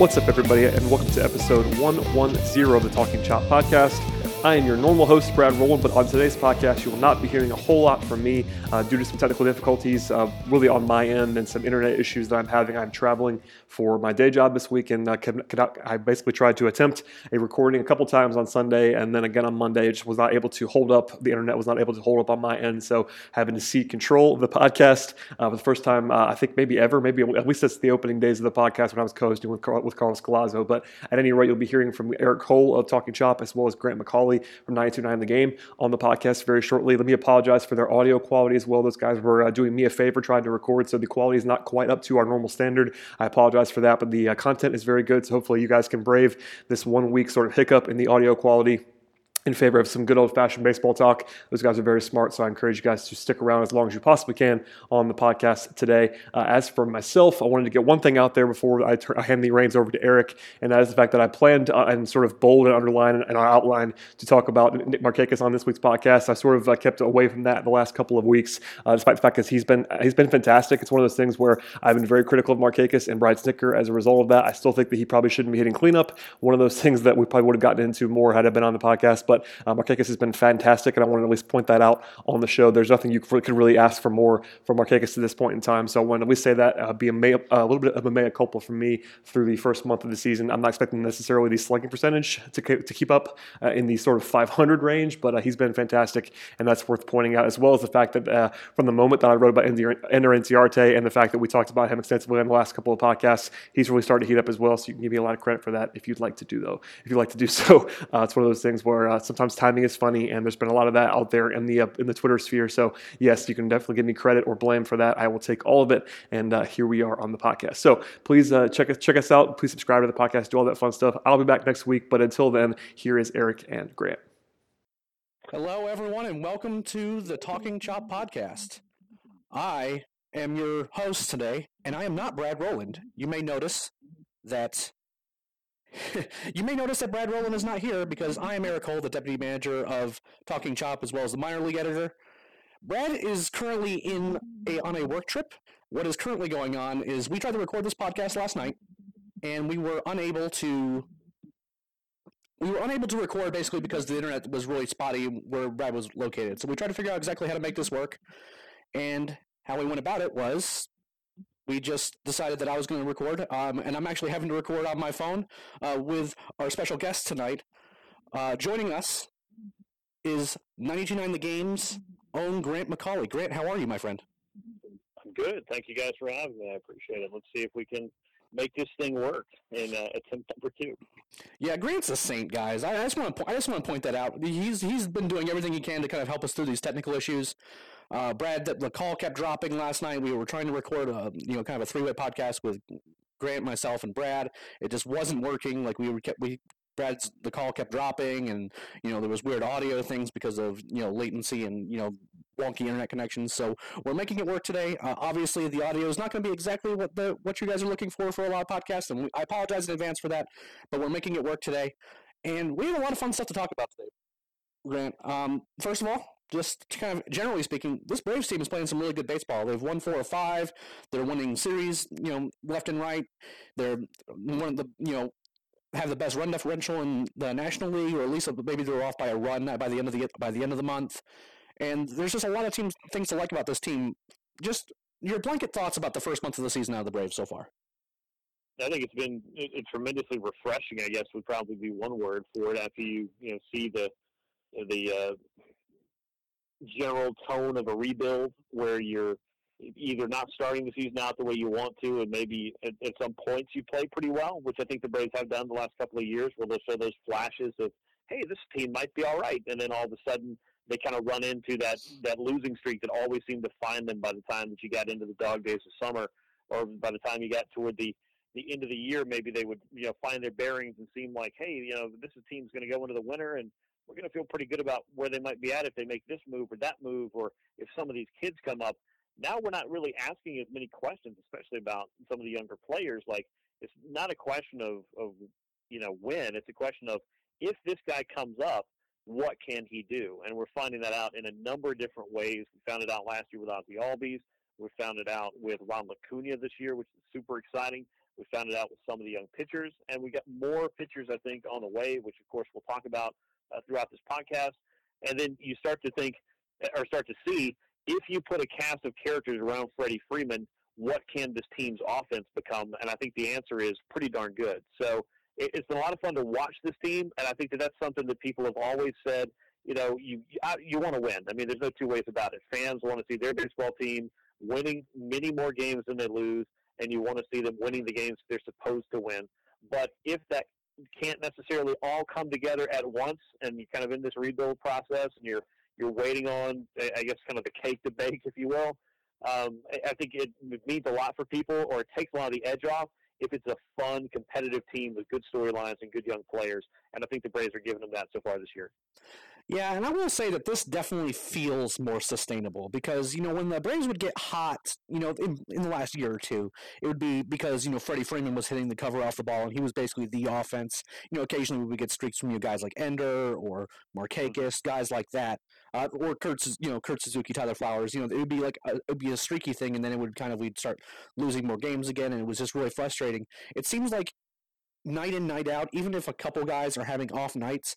What's up, everybody, and welcome to episode 110 of the Talking Chop podcast. I am your normal host, Brad Rowland, but on today's podcast, you will not be hearing a whole lot from me uh, due to some technical difficulties, uh, really on my end, and some internet issues that I'm having. I'm traveling for my day job this week, and uh, could, could I basically tried to attempt a recording a couple times on Sunday, and then again on Monday, it just was not able to hold up. The internet was not able to hold up on my end, so having to seek control of the podcast uh, for the first time, uh, I think maybe ever, maybe at least that's the opening days of the podcast when I was co-hosting with, with Carlos Collazo. But at any rate, you'll be hearing from Eric Cole of Talking Chop as well as Grant McAuley from 929 The Game on the podcast very shortly. Let me apologize for their audio quality as well. Those guys were uh, doing me a favor trying to record, so the quality is not quite up to our normal standard. I apologize for that, but the uh, content is very good, so hopefully you guys can brave this one week sort of hiccup in the audio quality in favor of some good old fashioned baseball talk. Those guys are very smart, so I encourage you guys to stick around as long as you possibly can on the podcast today. Uh, as for myself, I wanted to get one thing out there before I, turn, I, hand the reins over to Eric, and that is the fact that I planned uh, and sort of bold and underline and our outline to talk about Nick Markakis on this week's podcast. I sort of uh, kept away from that the last couple of weeks, uh, despite the fact that he's been he's been fantastic. It's one of those things where I've been very critical of Markakis and Brian Snitker as a result of that. I still think that he probably shouldn't be hitting cleanup. One of those things that we probably would have gotten into more had I been on the podcast, but uh, Markakis has been fantastic, and I want to at least point that out on the show. There's nothing you could really ask for more from Markakis to this point in time. So I want to at least say that, uh, be a, mea, a little bit of a mea culpa from me through the first month of the season. I'm not expecting necessarily the slugging percentage to, to keep up uh, in the sort of 500 range, but uh, he's been fantastic, and that's worth pointing out, as well as the fact that uh, from the moment that I wrote about Ender Inciarte and the fact that we talked about him extensively on the last couple of podcasts, he's really started to heat up as well. So you can give me a lot of credit for that if you'd like to do though. If you'd like to do so, uh, it's one of those things where sometimes timing is funny, and there's been a lot of that out there in the uh, in the Twitter sphere. So yes, you can definitely give me credit or blame for that. I will take all of it. And uh, here we are on the podcast. So please uh, check us check us out. Please subscribe to the podcast. Do all that fun stuff. I'll be back next week. But until then, here is Eric and Grant. Hello, everyone, and welcome to the Talking Chop podcast. I am your host today, and I am not Brad Rowland. You may notice that you may notice that Brad Rowland is not here because I am Eric Cole, the deputy manager of Talking Chop, as well as the minor league editor. Brad is currently in a on a work trip. What is currently going on is we tried to record this podcast last night, and we were unable to. We were unable to record basically because the internet was really spotty where Brad was located. So we tried to figure out exactly how to make this work, and how we went about it was we just decided that I was going to record, um, and I'm actually having to record on my phone uh, with our special guest tonight. Uh, joining us is 929 The Game's own Grant McAuley. Grant, how are you, my friend? I'm good. Thank you guys for having me. I appreciate it. Let's see if we can make this thing work in uh, attempt number two. Yeah, Grant's a saint, guys. I, I just want to I just want to point that out. He's he's been doing everything he can to kind of help us through these technical issues. Uh, Brad, the, the, call kept dropping last night. We were trying to record a you know kind of a three way podcast with Grant, myself, and Brad. It just wasn't working. Like we were kept we Brad's the call kept dropping, and you know there was weird audio things because of you know latency and you know wonky internet connections. So we're making it work today. Uh, obviously, the audio is not going to be exactly what the what you guys are looking for for a lot of podcasts, and we, I apologize in advance for that. But we're making it work today, and we have a lot of fun stuff to talk about today. Grant, um, first of all, just kind of generally speaking, this Braves team is playing some really good baseball. They've won four or five. They're winning series, you know, left and right. They're one of the, you know, have the best run differential in the National League, or at least maybe they're off by a run by the end of the by the end of the month. And there's just a lot of teams things to like about this team. Just your blanket thoughts about the first month of the season out of the Braves so far. I think it's been it, tremendously refreshing. I guess would probably be one word for it after you you know see the the uh, general tone of a rebuild where you're either not starting the season out the way you want to, and maybe at, at some points you play pretty well, which I think the Braves have done the last couple of years, where they'll show those flashes of, hey, this team might be all right, and then all of a sudden they kind of run into that that losing streak that always seemed to find them by the time that you got into the dog days of summer, or by the time you got toward the the end of the year, maybe they would you know find their bearings and seem like, hey, you know, this team's going to go into the winter and we're going to feel pretty good about where they might be at if they make this move or that move, or if some of these kids come up. Now we're not really asking as many questions, especially about some of the younger players. Like it's not a question of of you know when; it's a question of if this guy comes up, what can he do? And we're finding that out in a number of different ways. We found it out last year with Ozzie Albies. We found it out with Ron Acuna this year, which is super exciting. We found it out with some of the young pitchers, and we got more pitchers, I think, on the way, which of course we'll talk about uh, throughout this podcast. And then you start to think, or start to see, if you put a cast of characters around Freddie Freeman, what can this team's offense become? And I think the answer is pretty darn good. So it, it's been a lot of fun to watch this team, and I think that that's something that people have always said. You know, you you want to win. I mean, there's no two ways about it. Fans want to see their baseball team winning many more games than they lose, and you want to see them winning the games they're supposed to win. But if that can't necessarily all come together at once, and you're kind of in this rebuild process, and you're you're waiting on, I guess, kind of the cake to bake, if you will. Um, I think it means a lot for people, or it takes a lot of the edge off if it's a fun, competitive team with good storylines and good young players. And I think the Braves are giving them that so far this year. Yeah, and I will say that this definitely feels more sustainable because, you know, when the Braves would get hot, you know, in, in the last year or two, it would be because, you know, Freddie Freeman was hitting the cover off the ball and he was basically the offense. You know, occasionally we would get streaks from you know, guys like Ender or Markakis, mm-hmm. guys like that, uh, or Kurt, you know, Kurt Suzuki, Tyler Flowers. You know, it would be like a, it would be a streaky thing, and then it would kind of we'd start losing more games again, and it was just really frustrating. It seems like night in night out, even if a couple guys are having off nights,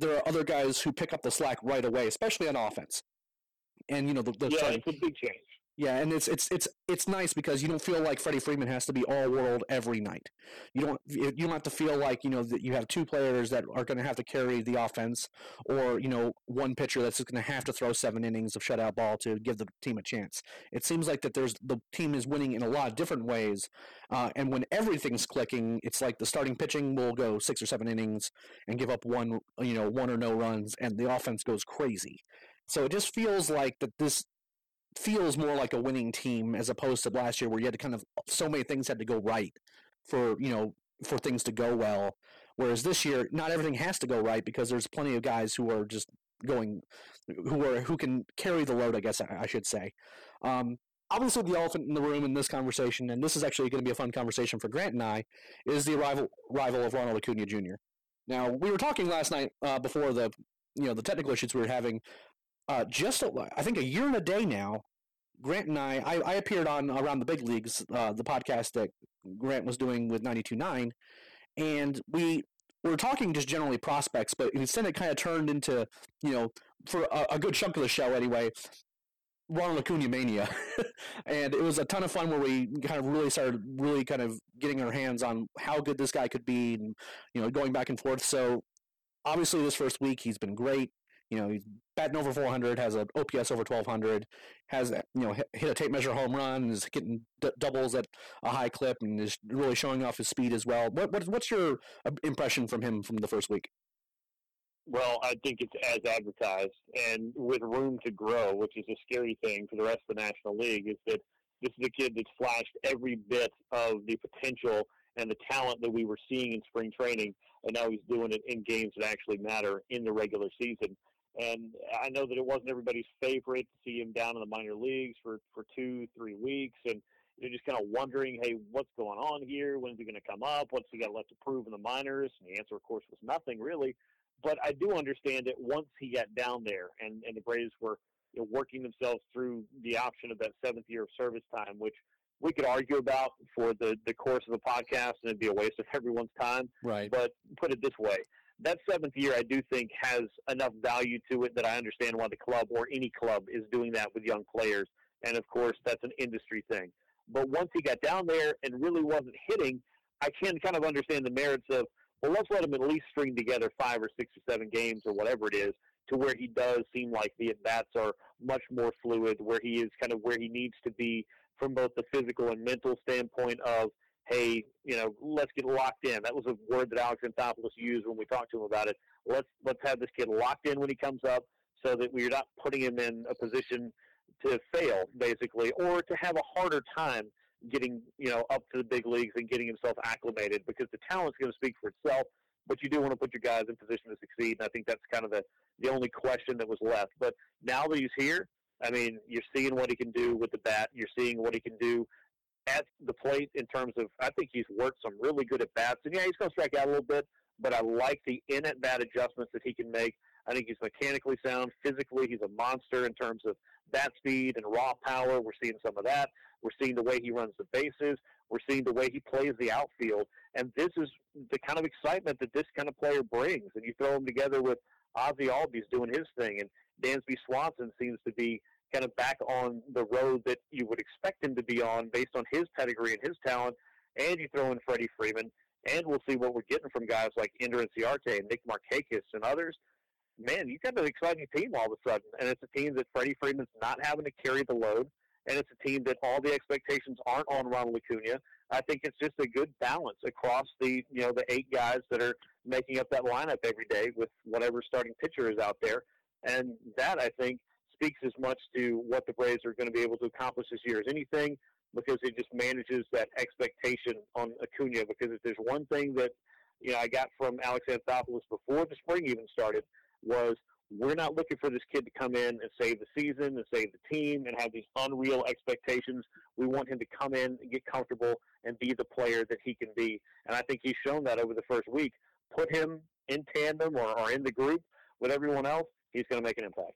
there are other guys who pick up the slack right away, especially on offense. And you know the, the yeah, it's a big change. Yeah, and it's it's it's it's nice because you don't feel like Freddie Freeman has to be all world every night. You don't you don't have to feel like you know that you have two players that are going to have to carry the offense, or you know one pitcher that's going to have to throw seven innings of shutout ball to give the team a chance. It seems like that there's the team is winning in a lot of different ways, uh, and when everything's clicking, it's like the starting pitching will go six or seven innings and give up one you know one or no runs, and the offense goes crazy. So it just feels like that this feels more like a winning team as opposed to last year where you had to kind of so many things had to go right for you know for things to go well. Whereas this year not everything has to go right because there's plenty of guys who are just going who are who can carry the load i guess i, should say. Um, obviously the elephant in the room in this conversation and this is actually going to be a fun conversation for grant and i is the arrival arrival of ronald acuna jr now we were talking last night uh, before the you know the technical issues we were having uh, just a, I think a year and a day now. Grant and I, I, I appeared on around the big leagues, uh, the podcast that Grant was doing with 92.9, and we were talking just generally prospects, but instead it kind of turned into, you know, for a, a good chunk of the show anyway, Ronald Acuna mania, and it was a ton of fun where we kind of really started really kind of getting our hands on how good this guy could be, and you know, going back and forth. So obviously, this first week he's been great. You know, he's batting over 400, has an OPS over 1200, has you know hit, a tape measure home run, is getting d- doubles at a high clip, and is really showing off his speed as well. What, what what's your uh, impression from him from the first week? Well, I think it's as advertised, and with room to grow, which is a scary thing for the rest of the National League. Is that this is a kid that's flashed every bit of the potential and the talent that we were seeing in spring training, and now he's doing it in games that actually matter in the regular season. And I know that it wasn't everybody's favorite to see him down in the minor leagues for, for two, three weeks. And you're just kind of wondering, hey, what's going on here? When's he going to come up? What's he got left to prove in the minors? And the answer, of course, was nothing really. But I do understand that once he got down there and, and the Braves were you know, working themselves through the option of that seventh year of service time, which we could argue about for the, the course of the podcast and it'd be a waste of everyone's time. Right. But put it this way that seventh year, I do think has enough value to it that I understand why the club or any club is doing that with young players. And of course, that's an industry thing. But once he got down there and really wasn't hitting, I can kind of understand the merits of, well, let's let him at least string together five or six or seven games or whatever it is to where he does seem like the at bats are much more fluid, where he is kind of where he needs to be from both the physical and mental standpoint of, hey, you know, let's get locked in. That was a word that Alex Anthopoulos used when we talked to him about it. Let's let's have this kid locked in when he comes up, so that we're not putting him in a position to fail, basically, or to have a harder time getting you know up to the big leagues and getting himself acclimated because the talent's going to speak for itself. But you do want to put your guys in position to succeed, and I think that's kind of the the only question that was left. But now that he's here, I mean, you're seeing what he can do with the bat. You're seeing what he can do at the plate in terms of. I think he's worked some really good at bats, and yeah, he's going to strike out a little bit. But I like the in at bat adjustments that he can make. I think he's mechanically sound. Physically, he's a monster in terms of bat speed and raw power. We're seeing some of that. We're seeing the way he runs the bases. We're seeing the way he plays the outfield. And this is the kind of excitement that this kind of player brings. And you throw him together with Ozzie Albies doing his thing, and Dansby Swanson seems to be kind of back on the road that you would expect him to be on based on his pedigree and his talent. And you throw in Freddie Freeman, and we'll see what we're getting from guys like Ender Inciarte and Nick Markakis and others. Man, you've got an exciting team all of a sudden, and it's a team that Freddie Freeman's not having to carry the load and it's a team that all the expectations aren't on Ronald Acuna. I think it's just a good balance across the you know the eight guys that are making up that lineup every day with whatever starting pitcher is out there, and that I think speaks as much to what the Braves are going to be able to accomplish this year as anything, because it just manages that expectation on Acuna. Because if there's one thing that you know I got from Alex Anthopoulos before the spring even started was we're not looking for this kid to come in and save the season and save the team and have these unreal expectations. We want him to come in and get comfortable and be the player that he can be. And I think he's shown that over the first week. Put him in tandem or, or in the group with everyone else, he's going to make an impact.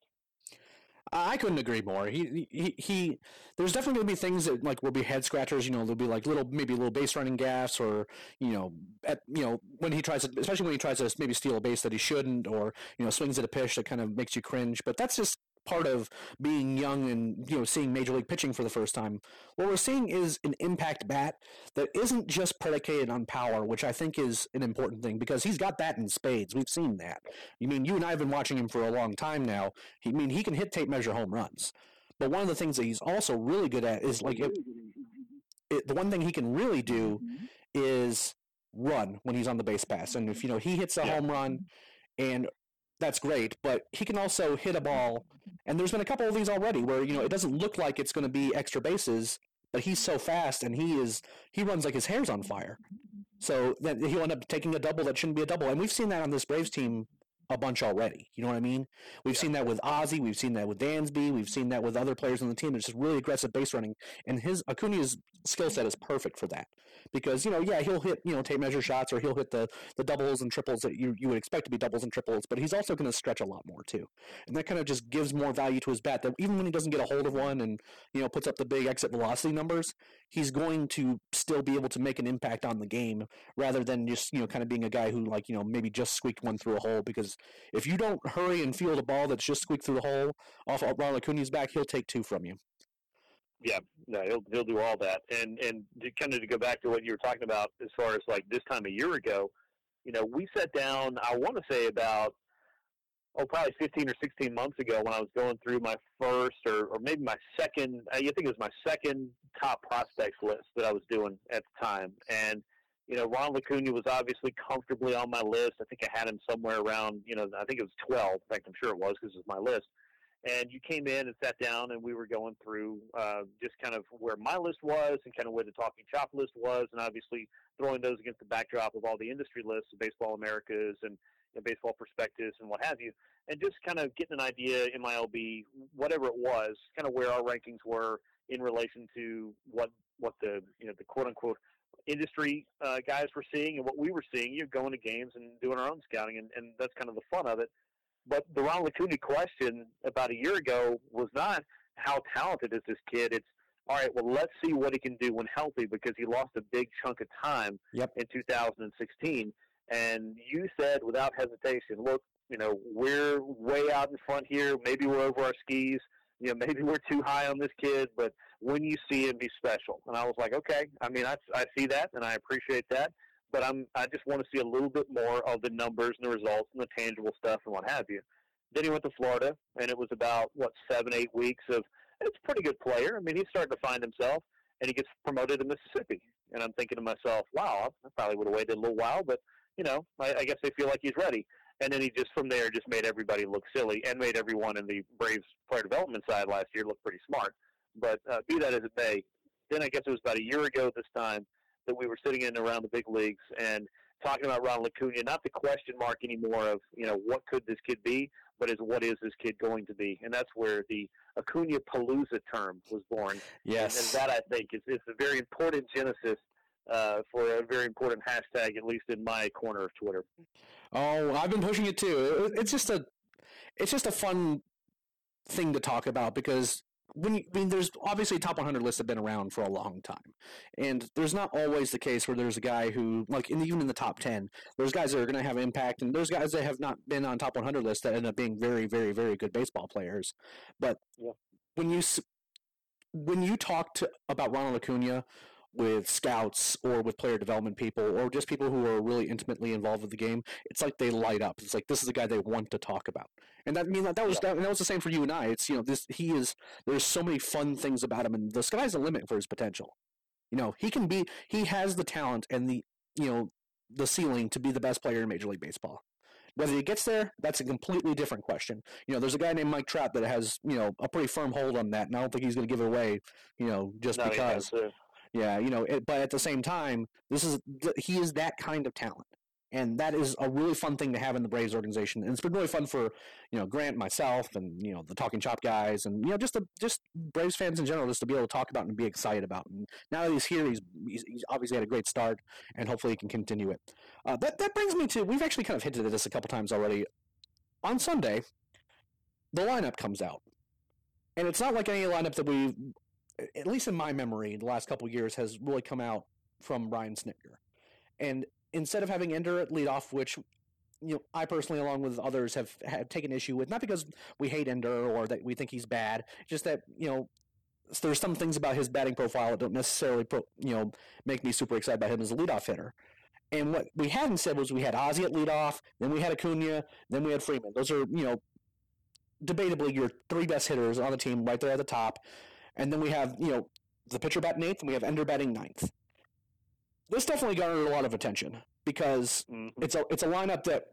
I couldn't agree more. He, he, he, there's definitely going to be things that like will be head scratchers. You know, there'll be like little, maybe little base running gaffes, or you know, at you know when he tries to, especially when he tries to maybe steal a base that he shouldn't, or you know, swings at a pitch that kind of makes you cringe. But that's just part of being young and you know seeing major league pitching for the first time. What we're seeing is an impact bat that isn't just predicated on power, which I think is an important thing because he's got that in spades. We've seen that. You mean you and I have been watching him for a long time now. He I mean he can hit tape measure home runs. But one of the things that he's also really good at is like it, it, the one thing he can really do mm-hmm. is run when he's on the base pass. And if you know he hits a yeah. home run and that's great, but he can also hit a ball. And there's been a couple of these already where you know it doesn't look like it's going to be extra bases, but he's so fast and he is he runs like his hair's on fire. So then he'll end up taking a double that shouldn't be a double, and we've seen that on this Braves team a bunch already. You know what I mean? We've yeah. seen that with Ozzie. We've seen that with Dansby. We've seen that with other players on the team. It's just really aggressive base running, and his Acuna's skill set is perfect for that. Because you know, yeah, he'll hit you know tape measure shots, or he'll hit the the doubles and triples that you you would expect to be doubles and triples. But he's also going to stretch a lot more too, and that kind of just gives more value to his bat. That even when he doesn't get a hold of one and you know puts up the big exit velocity numbers, he's going to still be able to make an impact on the game rather than just you know kind of being a guy who like you know maybe just squeaked one through a hole because if you don't hurry and field a ball that's just squeaked through the hole off of Ronald Acuna's back, he'll take two from you. Yeah, no, he'll he'll do all that. And and to kind of to go back to what you were talking about as far as like this time a year ago, you know, we sat down. I want to say about oh probably 15 or 16 months ago when I was going through my first or, or maybe my second. I think it was my second top prospects list that I was doing at the time, and you know, Ron Acuna was obviously comfortably on my list. I think I had him somewhere around, you know, I think it was 12. In fact, I'm sure it was because it was my list. And you came in and sat down, and we were going through uh, just kind of where my list was and kind of where the Talking Chop list was, and obviously throwing those against the backdrop of all the industry lists Baseball Americas and Baseball Prospectus and what have you, and just kind of getting an idea, MILB, whatever it was, kind of where our rankings were in relation to what what the you know the quote unquote industry uh, guys were seeing and what we were seeing. You're going to games and doing our own scouting, and, and that's kind of the fun of it. But the Ron Acuna question about a year ago was not how talented is this kid. It's all right. Well, let's see what he can do when healthy because he lost a big chunk of time yep. in 2016. And you said without hesitation, look, you know, we're way out in front here. Maybe we're over our skis. You know, maybe we're too high on this kid, but when you see him, be special. And I was like, okay. I mean, I, I see that and I appreciate that, but I'm I just want to see a little bit more of the numbers and the results and the tangible stuff and what have you. Then he went to Florida, and it was about what seven, eight weeks of it's a pretty good player. I mean, he's starting to find himself, and he gets promoted to Mississippi. And I'm thinking to myself, wow, I probably would have waited a little while, but you know, I, I guess they feel like he's ready. And then he just from there just made everybody look silly and made everyone in the Braves player development side last year look pretty smart. But uh, be that as it may, then I guess it was about a year ago this time that we were sitting in around the big leagues and talking about Ronald Acuna, not the question mark anymore of you know what could this kid be, but is what is this kid going to be, and that's where the Acuna Palooza term was born. Yes, and, and that I think is, is a very important genesis uh, for a very important hashtag, at least in my corner of Twitter. Oh, I've been pushing it too. It's just a, it's just a fun thing to talk about because when you, I mean, there's obviously top 100 lists have been around for a long time, and there's not always the case where there's a guy who, like, in, even in the top 10, there's guys that are going to have impact, and there's guys that have not been on top 100 lists that end up being very, very, very good baseball players. But yeah. when you when you talk to about Ronald Acuna with scouts or with player development people or just people who are really intimately involved with the game, it's like they light up. It's like this is the guy they want to talk about, and that I mean that, that was yeah. that, that was the same for you and I. It's you know this he is there's so many fun things about him, and the sky's the limit for his potential. You know he can be he has the talent and the you know the ceiling to be the best player in Major League Baseball. Whether he gets there, that's a completely different question. You know, there's a guy named Mike Trout that has, you know, a pretty firm hold on that, and I don't think he's going to give it away, you know, just no, because. Yeah, you know, it, but at the same time, this is he is that kind of talent, and that is a really fun thing to have in the Braves organization. And it's been really fun for you know Grant, myself, and you know the Talking Chop guys, and you know just the just Braves fans in general, just to be able to talk about and be excited about. And now that he's here, he's he's, he's obviously had a great start, and hopefully he can continue it. Uh, that that brings me to we've actually kind of hinted at this a couple times already. On Sunday, the lineup comes out. And it's not like any lineup that we at least in my memory, the last couple years has really come out from Brian Snitker. And instead of having Ender at leadoff, which you know, I personally, along with others, have, have taken issue with, not because we hate Ender or that we think he's bad, just that you know there's some things about his batting profile that don't necessarily pro, you know make me super excited about him as a leadoff hitter. And what we hadn't said was we had Ozzie at leadoff, then we had Acuna, then we had Freeman. Those are you know debatably your three best hitters on the team right there at the top. And then we have, you know, the pitcher batting eighth, and we have Ender batting ninth. This definitely garnered a lot of attention because mm-hmm. it's a it's a lineup that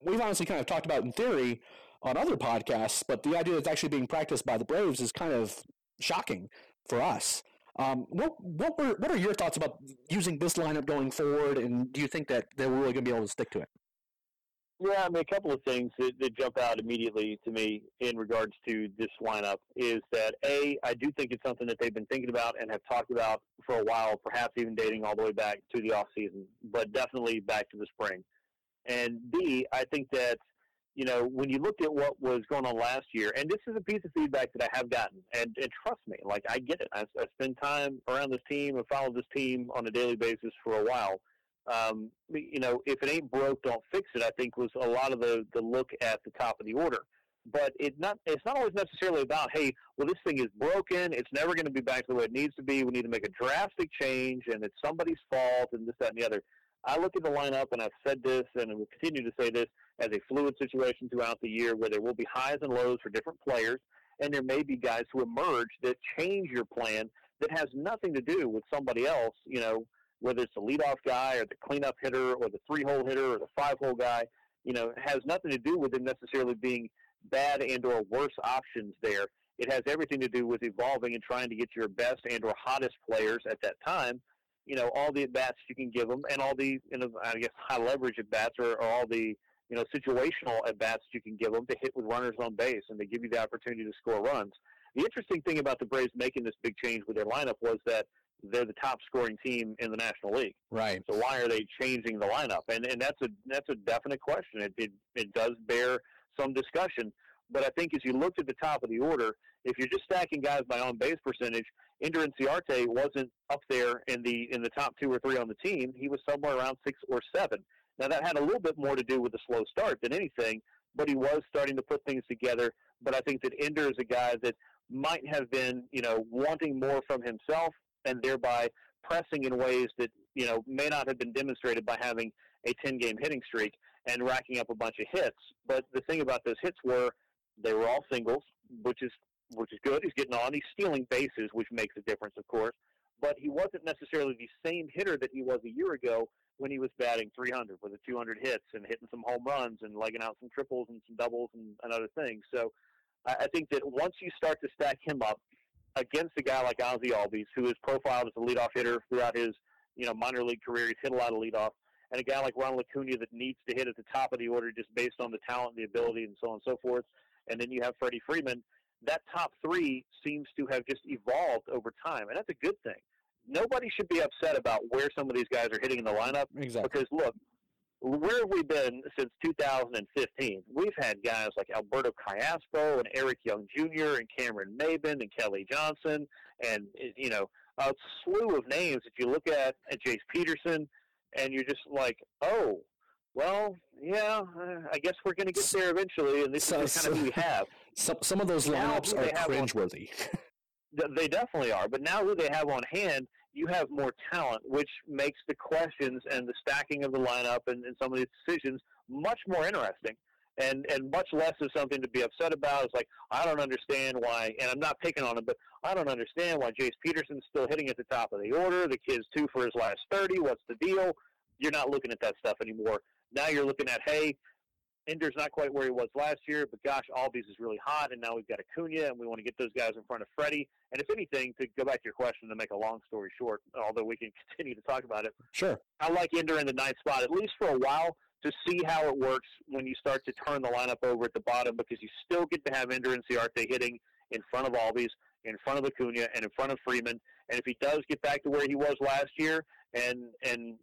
we've honestly kind of talked about in theory on other podcasts, but the idea that's actually being practiced by the Braves is kind of shocking for us. Um, what what were what are your thoughts about using this lineup going forward, and do you think that they're really going to be able to stick to it? Yeah, I mean, a couple of things that, that, jump out immediately to me in regards to this lineup is that A, I do think it's something that they've been thinking about and have talked about for a while, perhaps even dating all the way back to the off season, but definitely back to the spring. And B, I think that, you know, when you looked at what was going on last year, and this is a piece of feedback that I have gotten, and, and trust me, like I get it. I, I spend time around this team and follow this team on a daily basis for a while um, you know, if it ain't broke, don't fix it. I think was a lot of the the look at the top of the order. But it not it's not always necessarily about hey, well this thing is broken. It's never going to be back to the way it needs to be. We need to make a drastic change, and it's somebody's fault, and this that and the other. I look at the lineup, and I've said this, and I will continue to say this as a fluid situation throughout the year, where there will be highs and lows for different players, and there may be guys who emerge that change your plan that has nothing to do with somebody else, you know, whether it's the leadoff guy or the cleanup hitter or the three hole hitter or the five hole guy, you know, has nothing to do with them necessarily being bad and or worse options there. It has everything to do with evolving and trying to get your best and or hottest players at that time. You know, all the at bats you can give them, and all the, you know, I guess high leverage at bats, or, or all the, you know, situational at bats you can give them to hit with runners on base and to give you the opportunity to score runs. The interesting thing about the Braves making this big change with their lineup was that they're the top scoring team in the National League. Right. So why are they changing the lineup? And and that's a that's a definite question. It it, it does bear some discussion. But I think as you looked at the top of the order, if you're just stacking guys by on base percentage, Ender Inciarte wasn't up there in the in the top two or three on the team. He was somewhere around six or seven. Now that had a little bit more to do with the slow start than anything, but he was starting to put things together. But I think that Ender is a guy that might have been, you know, wanting more from himself and thereby pressing in ways that you know may not have been demonstrated by having a 10 game hitting streak. and racking up a bunch of hits. But the thing about those hits were they were all singles, which is which is good. He's getting on. He's stealing bases, which makes a difference, of course. But he wasn't necessarily the same hitter that he was a year ago when he was batting 300 with a 200 hits and hitting some home runs and legging out some triples and some doubles and, and other things. So I, I think that once you start to stack him up against a guy like Ozzie Albies, who is profiled as a leadoff hitter throughout his you know minor league career, he's hit a lot of leadoff, and a guy like Ronald Acuna that needs to hit at the top of the order just based on the talent, the ability, and so on and so forth. And then you have Freddie Freeman. That top three seems to have just evolved over time, and that's a good thing nobody should be upset about where some of these guys are hitting in the lineup. Exactly. Because look, where have we been since 2015? We've had guys like Alberto Callaspo and Eric Young Jr. and Cameron Maybin and Kelly Johnson and you know a slew of names that you look at at Jace Peterson, and you're just like, oh. Well, yeah, I guess we're going to get there eventually, and this so, is kind of who we have. Some some of those lineups are cringeworthy. They definitely are. But now who they have on hand, you have more talent, which makes the questions and the stacking of the lineup and, and some of these decisions much more interesting and and much less of something to be upset about. It's like I don't understand why, and I'm not picking on him, but I don't understand why Jace Peterson's still hitting at the top of the order. The kid's two for his last thirty. What's the deal? You're not looking at that stuff anymore. Now you're looking at hey, Ender's not quite where he was last year, but gosh, Albies is really hot, and now we've got Acuna, and we want to get those guys in front of Freddie. And if anything, to go back to your question to make a long story short, although we can continue to talk about it, sure. I like Ender in the ninth spot at least for a while to see how it works when you start to turn the lineup over at the bottom because you still get to have Ender Inciarte hitting in front of Albies, in front of Acuna, and in front of Freeman. And if he does get back to where he was last year, and and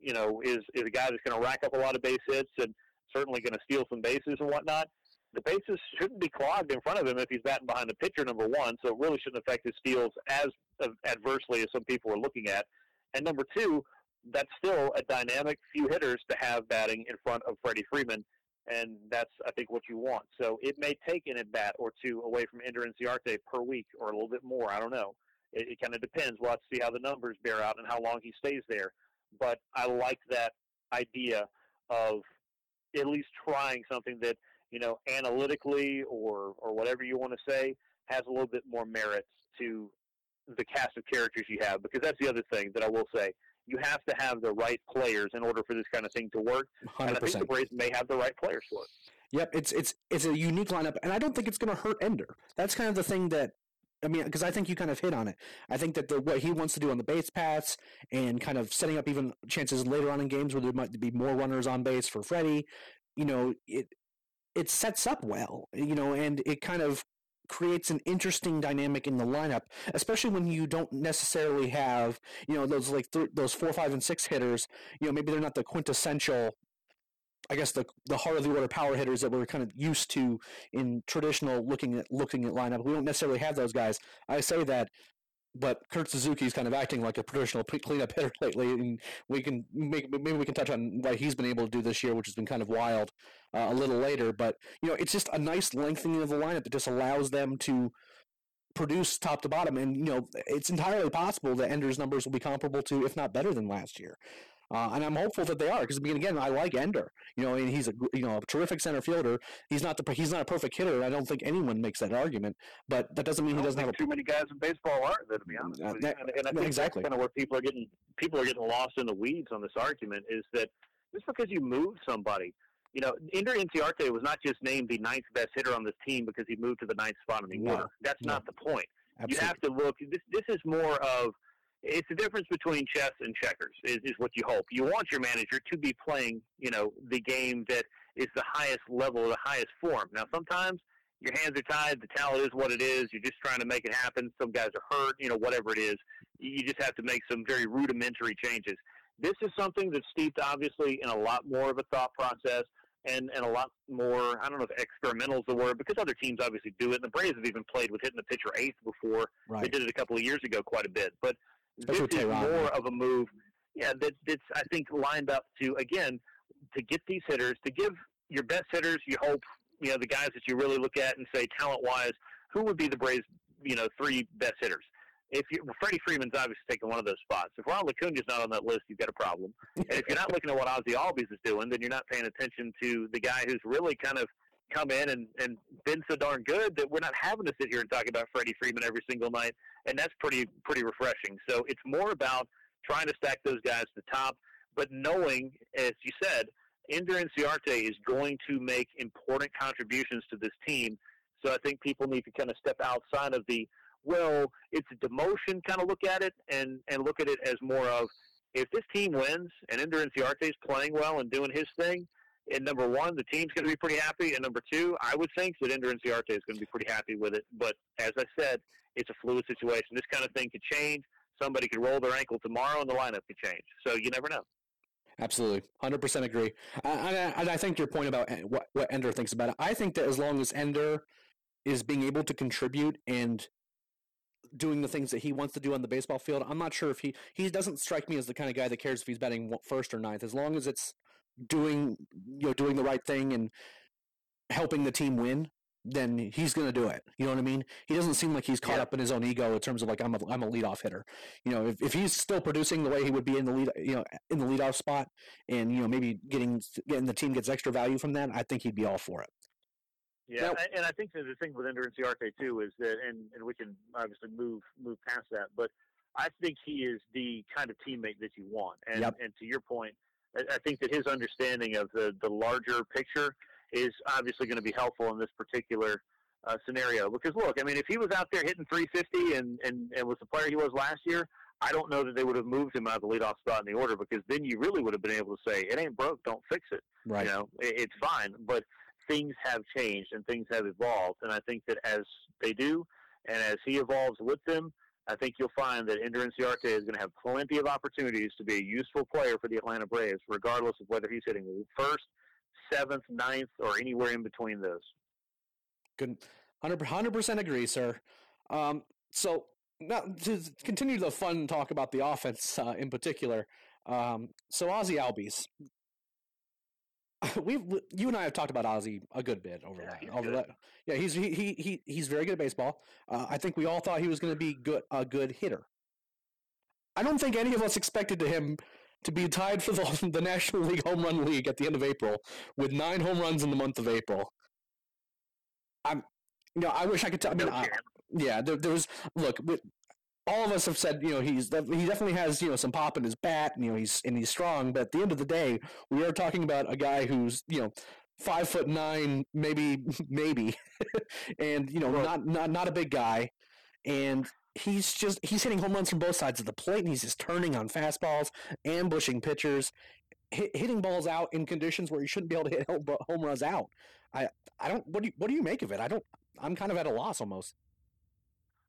you know is is a guy that's going to rack up a lot of base hits and certainly going to steal some bases and whatnot. The bases shouldn't be clogged in front of him if he's batting behind the pitcher, number one. So it really shouldn't affect his steals as adversely as some people are looking at. And number two, that's still a dynamic few hitters to have batting in front of Freddie Freeman, and that's I think what you want. So it may take an at bat or two away from Ender Inciarte per week, or a little bit more. I don't know. It, it kind of depends. We'll have to see how the numbers bear out and how long he stays there. But I like that idea of at least trying something that you know analytically or or whatever you want to say has a little bit more merits to the cast of characters you have because that's the other thing that I will say you have to have the right players in order for this kind of thing to work 100%. and I think the Braves may have the right players for it. Yep, it's it's it's a unique lineup, and I don't think it's going to hurt Ender. That's kind of the thing that I mean, because I think you kind of hit on it. I think that the what he wants to do on the base paths and kind of setting up even chances later on in games where there might be more runners on base for Freddie, you know, it it sets up well, you know, and it kind of creates an interesting dynamic in the lineup, especially when you don't necessarily have, you know, those like th- those four, five, and six hitters. You know, maybe they're not the quintessential I guess the the heart of the order power hitters that we're kind of used to in traditional looking at looking at lineup. We don't necessarily have those guys. I say that, but Kurt Suzuki's kind of acting like a traditional cleanup hitter lately, and we can make, maybe we can touch on what he's been able to do this year, which has been kind of wild uh, a little later. But you know, it's just a nice lengthening of the lineup that just allows them to produce top to bottom. And you know, it's entirely possible that Ender's numbers will be comparable to, if not better than last year. Uh, and I'm hopeful that they are because again, I like Ender. You know, and he's a you know a terrific center fielder. He's not the he's not a perfect hitter. I don't think anyone makes that argument. But that doesn't mean he doesn't have a, too many guys in baseball are there to be honest. Uh, that, and, and, I think exactly. kind of where people are getting people are getting lost in the weeds on this argument is that just because you move somebody. You know, Ender Inciarte was not just named the ninth best hitter on this team because he moved to the ninth spot in the no. order. That's no. not the point. Absolutely. You have to look. This this is more of it's the difference between chess and checkers is, is what you hope. You want your manager to be playing, you know, the game that is the highest level, the highest form. Now, sometimes your hands are tied. The talent is what it is. You're just trying to make it happen. Some guys are hurt, you know, whatever it is. You just have to make some very rudimentary changes. This is something that's steeped, obviously, in a lot more of a thought process and, and a lot more, I don't know if experimental is the word, because other teams obviously do it. And the Braves have even played with hitting the pitcher eighth before. Right. They did it a couple of years ago quite a bit. But this is more of a move, yeah, that, that's I think lined up to again to get these hitters to give your best hitters. You hope you know the guys that you really look at and say talent wise, who would be the Braves, you know, three best hitters. if you Freddie Freeman's obviously taking one of those spots. If Ronald Acuna's not on that list, you've got a problem. and if you're not looking at what Ozzie Albies is doing, then you're not paying attention to the guy who's really kind of come in and, and been so darn good that we're not having to sit here and talk about Freddie Freeman every single night, and that's pretty pretty refreshing. So it's more about trying to stack those guys to the top, but knowing, as you said, Ender Inciarte is going to make important contributions to this team. So I think people need to kind of step outside of the well, it's a demotion kind of look at it and and look at it as more of if this team wins and Ender Inciarte is playing well and doing his thing, and number one, the team's going to be pretty happy, and number two, I would think that Ender Inciarte is going to be pretty happy with it. But as I said, it's a fluid situation. This kind of thing could change. Somebody could roll their ankle tomorrow, and the lineup could change. So you never know. Absolutely, hundred percent agree. And I, I think your point about what what Ender thinks about it. I think that as long as Ender is being able to contribute and doing the things that he wants to do on the baseball field. I'm not sure if he he doesn't strike me as the kind of guy that cares if he's batting first or ninth, as long as it's doing you know doing the right thing and helping the team win. Then he's going to do it. You know what I mean? He doesn't seem like he's caught yeah. up in his own ego in terms of like I'm a I'm a leadoff hitter. You know, if, if he's still producing the way he would be in the lead, you know, in the leadoff spot, and you know maybe getting getting the team gets extra value from that, I think he'd be all for it. Yeah, and I think that the thing with Ender Inciarte too is that, and and we can obviously move move past that, but I think he is the kind of teammate that you want. And yep. and to your point, I think that his understanding of the the larger picture is obviously going to be helpful in this particular uh, scenario. Because look, I mean, if he was out there hitting 350 and and and was the player he was last year, I don't know that they would have moved him out of the leadoff spot in the order because then you really would have been able to say it ain't broke, don't fix it. Right. You know, it, it's fine, but things have changed and things have evolved. And I think that as they do, and as he evolves with them, I think you'll find that Ender Inciarte is going to have plenty of opportunities to be a useful player for the Atlanta Braves, regardless of whether he's hitting first, seventh, ninth, or anywhere in between those. Good, hundred percent agree, sir. Um, so now to continue the fun talk about the offense uh, in particular. Um, so Ozzie Albies, we've you and I have talked about Ozzie a good bit over yeah, that. Over that, yeah, he's he he he's very good at baseball. Uh, I think we all thought he was going to be good a good hitter. I don't think any of us expected to him to be tied for the, the National League Home Run League at the end of April with nine home runs in the month of April. I'm, you know, I wish I could tell. I mean, I, yeah, there, there was look. All of us have said, you know, he's he definitely has you know some pop in his bat, and, you know, he's and he's strong. But at the end of the day, we are talking about a guy who's you know five foot nine, maybe maybe, and you know not not not a big guy, and he's just he's hitting home runs from both sides of the plate, and he's just turning on fastballs, ambushing pitchers. Hit, hitting balls out in conditions where you shouldn't be able to hit home runs out. I I don't. What do you, what do you make of it? I don't. I'm kind of at a loss almost.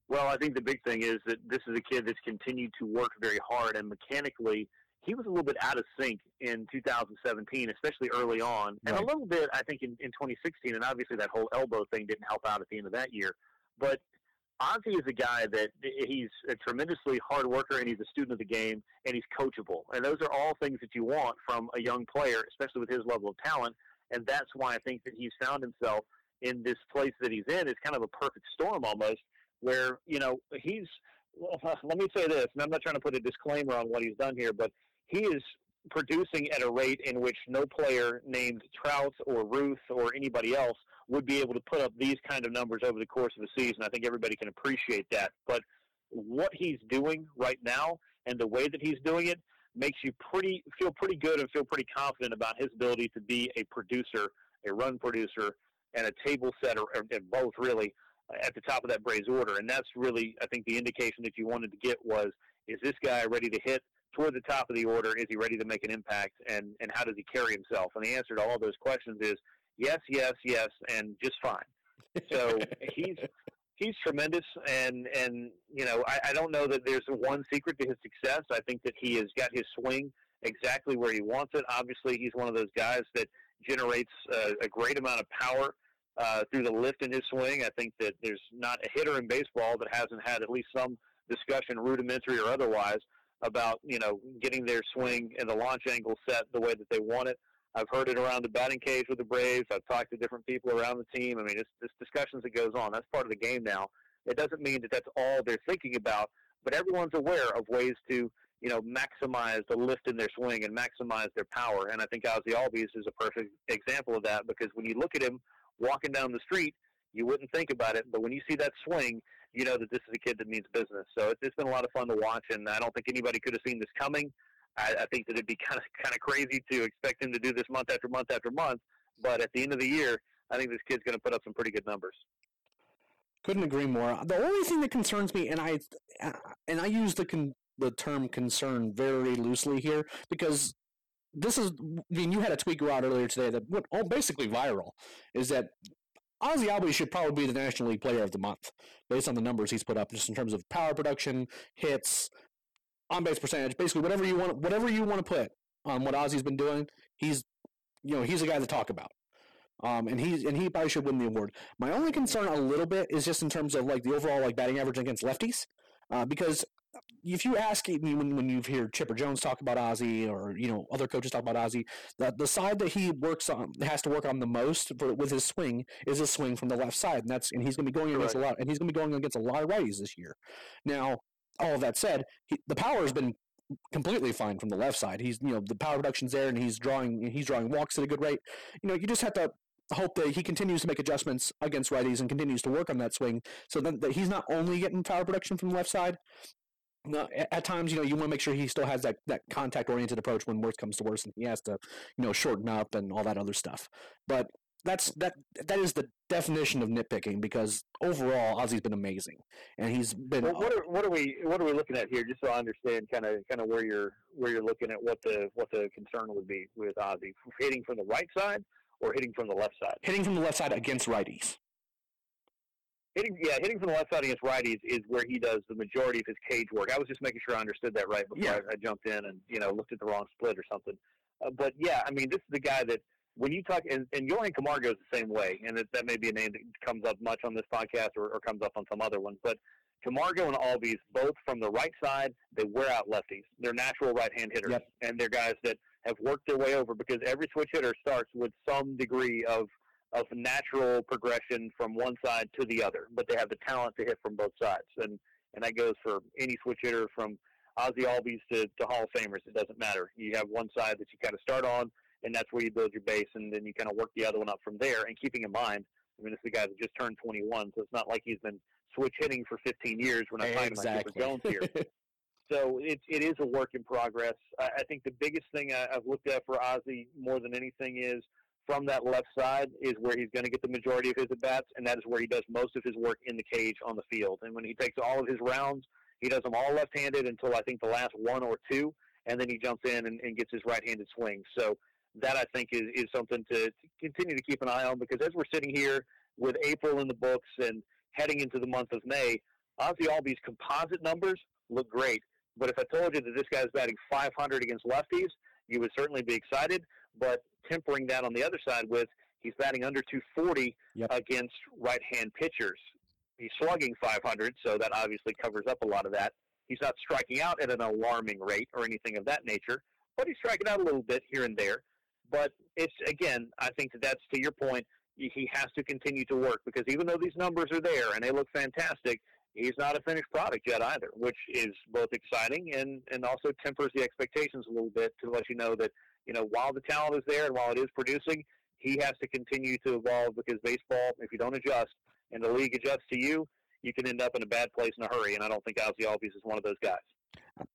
Well, I think the big thing is that this is a kid that's continued to work very hard, and mechanically, he was a little bit out of sync in 2017, especially early on, and right. a little bit, I think, in, in 2016. And obviously, that whole elbow thing didn't help out at the end of that year. But Ozzie is a guy that he's a tremendously hard worker, and he's a student of the game, and he's coachable. And those are all things that you want from a young player, especially with his level of talent. And that's why I think that he's found himself in this place that he's in. It's kind of a perfect storm almost where you know he's. Well, let me say this, and I'm not trying to put a disclaimer on what he's done here, but he is producing at a rate in which no player named Trout or Ruth or anybody else would be able to put up these kind of numbers over the course of a season. I think everybody can appreciate that. But what he's doing right now and the way that he's doing it makes you pretty feel pretty good and feel pretty confident about his ability to be a producer, a run producer, and a table setter, and both really at the top of that Braves order. And that's really, I think, the indication that you wanted to get was, is this guy ready to hit toward the top of the order? Is he ready to make an impact? And, and how does he carry himself? And the answer to all those questions is yes, yes, yes, and just fine. So he's he's tremendous, and and you know I, I don't know that there's one secret to his success. I think that he has got his swing exactly where he wants it. Obviously, he's one of those guys that generates uh, a great amount of power uh, through the lift in his swing. I think that there's not a hitter in baseball that hasn't had at least some discussion, rudimentary or otherwise, about you know getting their swing and the launch angle set the way that they want it. I've heard it around the batting cage with the Braves. I've talked to different people around the team. I mean, it's, it's discussions that goes on. That's part of the game now. It doesn't mean that that's all they're thinking about, but everyone's aware of ways to you know maximize the lift in their swing and maximize their power. And I think Ozzie Albies is a perfect example of that because when you look at him walking down the street, you wouldn't think about it, but when you see that swing, you know that this is a kid that means business. So it's, it's been a lot of fun to watch, and I don't think anybody could have seen this coming. I, I think that it'd be kind of kind of crazy to expect him to do this month after month after month. But at the end of the year, I think this kid's going to put up some pretty good numbers. Couldn't agree more. The only thing that concerns me, and I uh, and I use the con, the term concern very loosely here because this is. I mean, you had a tweet go out earlier today that went all basically viral. Is that Ozzie Albies should probably be the National League Player of the Month based on the numbers he's put up, just in terms of power production, hits, on base percentage, basically whatever you want, whatever you want to put on what Ozzie's been doing. He's, you know, he's a guy to talk about. Um, and he's and he probably should win the award. My only concern a little bit is just in terms of like the overall like batting average against lefties, uh, because if you ask me when, when you hear Chipper Jones talk about Ozzie or you know other coaches talk about Ozzie, the, the side that he works on has to work on the most for, with his swing is his swing from the left side, and that's and he's going to be going against a lot, and he's going to be going against a lot of righties this year. Now, all of that said, he, the power has been completely fine from the left side. He's you know the power production's there, and he's drawing he's drawing walks at a good rate. You know, you just have to hope that he continues to make adjustments against righties and continues to work on that swing, so that he's not only getting power production from the left side. No, at times, you know, you want to make sure he still has that, that contact oriented approach when worse comes to worse, and he has to, you know, shorten up and all that other stuff. But that's that that is the definition of nitpicking because overall Ozzie's been amazing and he's been. Well, what are what are we what are we looking at here? Just so I understand, kind of kind of where you're where you're looking at what the what the concern would be with Ozzie hitting from the right side or hitting from the left side. Hitting from the left side against righties. Hitting, yeah, hitting from the left side against righties is where he does the majority of his cage work. I was just making sure I understood that right before yeah. I, I jumped in and you know looked at the wrong split or something. Uh, but yeah, I mean, this is the guy that when you talk, and, and Johan Camargo is the same way, and it, that may be a name that comes up much on this podcast or, or comes up on some other one, but Camargo and Albies, both from the right side, they wear out lefties. They're natural right-hand hitters, yep. and they're guys that have worked their way over because every switch hitter starts with some degree of of natural progression from one side to the other, but they have the talent to hit from both sides, and and that goes for any switch hitter from Ozzie Albies to, to Hall of Famers. It doesn't matter. You have one side that you kind of start on, and that's where you build your base, and then you kind of work the other one up from there. And keeping in mind, I mean, this is a guy that just turned 21, so it's not like he's been switch hitting for 15 years. We're not exactly. talking about Chipper Jones here. so it, it is a work in progress. I, I think the biggest thing I, I've looked at for Ozzie more than anything is from that left side is where he's going to get the majority of his at bats, and that is where he does most of his work in the cage on the field. And when he takes all of his rounds, he does them all left-handed until I think the last one or two, and then he jumps in and, and gets his right-handed swing. So that I think is, is something to, to continue to keep an eye on because as we're sitting here with April in the books and heading into the month of May, Ozzie Albies' composite numbers look great. But if I told you that this guy's batting 500 against lefties, you would certainly be excited. But tempering that on the other side with he's batting under 240 yep. against right-hand pitchers. He's slugging 500, so that obviously covers up a lot of that. He's not striking out at an alarming rate or anything of that nature, but he's striking out a little bit here and there. But it's again, I think that that's to your point. He has to continue to work because even though these numbers are there and they look fantastic, he's not a finished product yet either, which is both exciting and and also tempers the expectations a little bit to let you know that you know while the talent is there and while it is producing, he has to continue to evolve because baseball, if you don't adjust and the league adjusts to you, you can end up in a bad place in a hurry. And I don't think Ozzie Albies is one of those guys.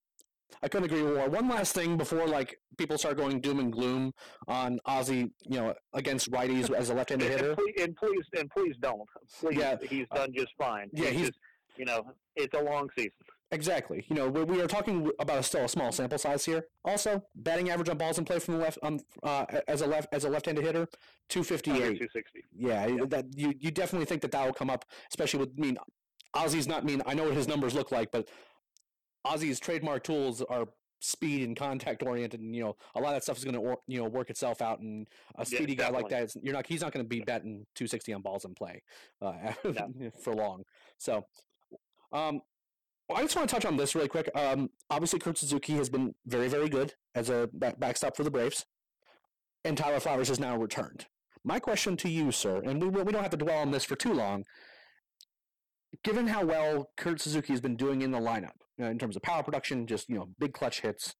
I couldn't agree more. One last thing before like people start going doom and gloom on Ozzie, you know, against righties as a left-handed hitter. And please, and please, and please don't. Please, yeah, he's done just fine. Yeah, he's, just, you know, it's a long season. Exactly. You know, we, we are talking about a, still a small sample size here. Also, batting average on balls in play from the left um, uh, as a left as a left-handed hitter, two fifty eight. Two sixty. Yeah, that you you definitely think that that will come up, especially with. I mean, Ozzie's not. I mean, I know what his numbers look like, but Ozzie's trademark tools are speed and contact oriented, and you know a lot of that stuff is going to you know work itself out. And a speedy yeah, guy like that, you're not he's not going to be batting 260 on balls in play uh, for long. So, um, I just want to touch on this really quick. Um, obviously, Kurt Suzuki has been very very good as a back- backstop for the Braves, and Tyler Flowers has now returned. My question to you, sir, and we we don't have to dwell on this for too long. Given how well Kurt Suzuki has been doing in the lineup you know, in terms of power production, just you know big clutch hits.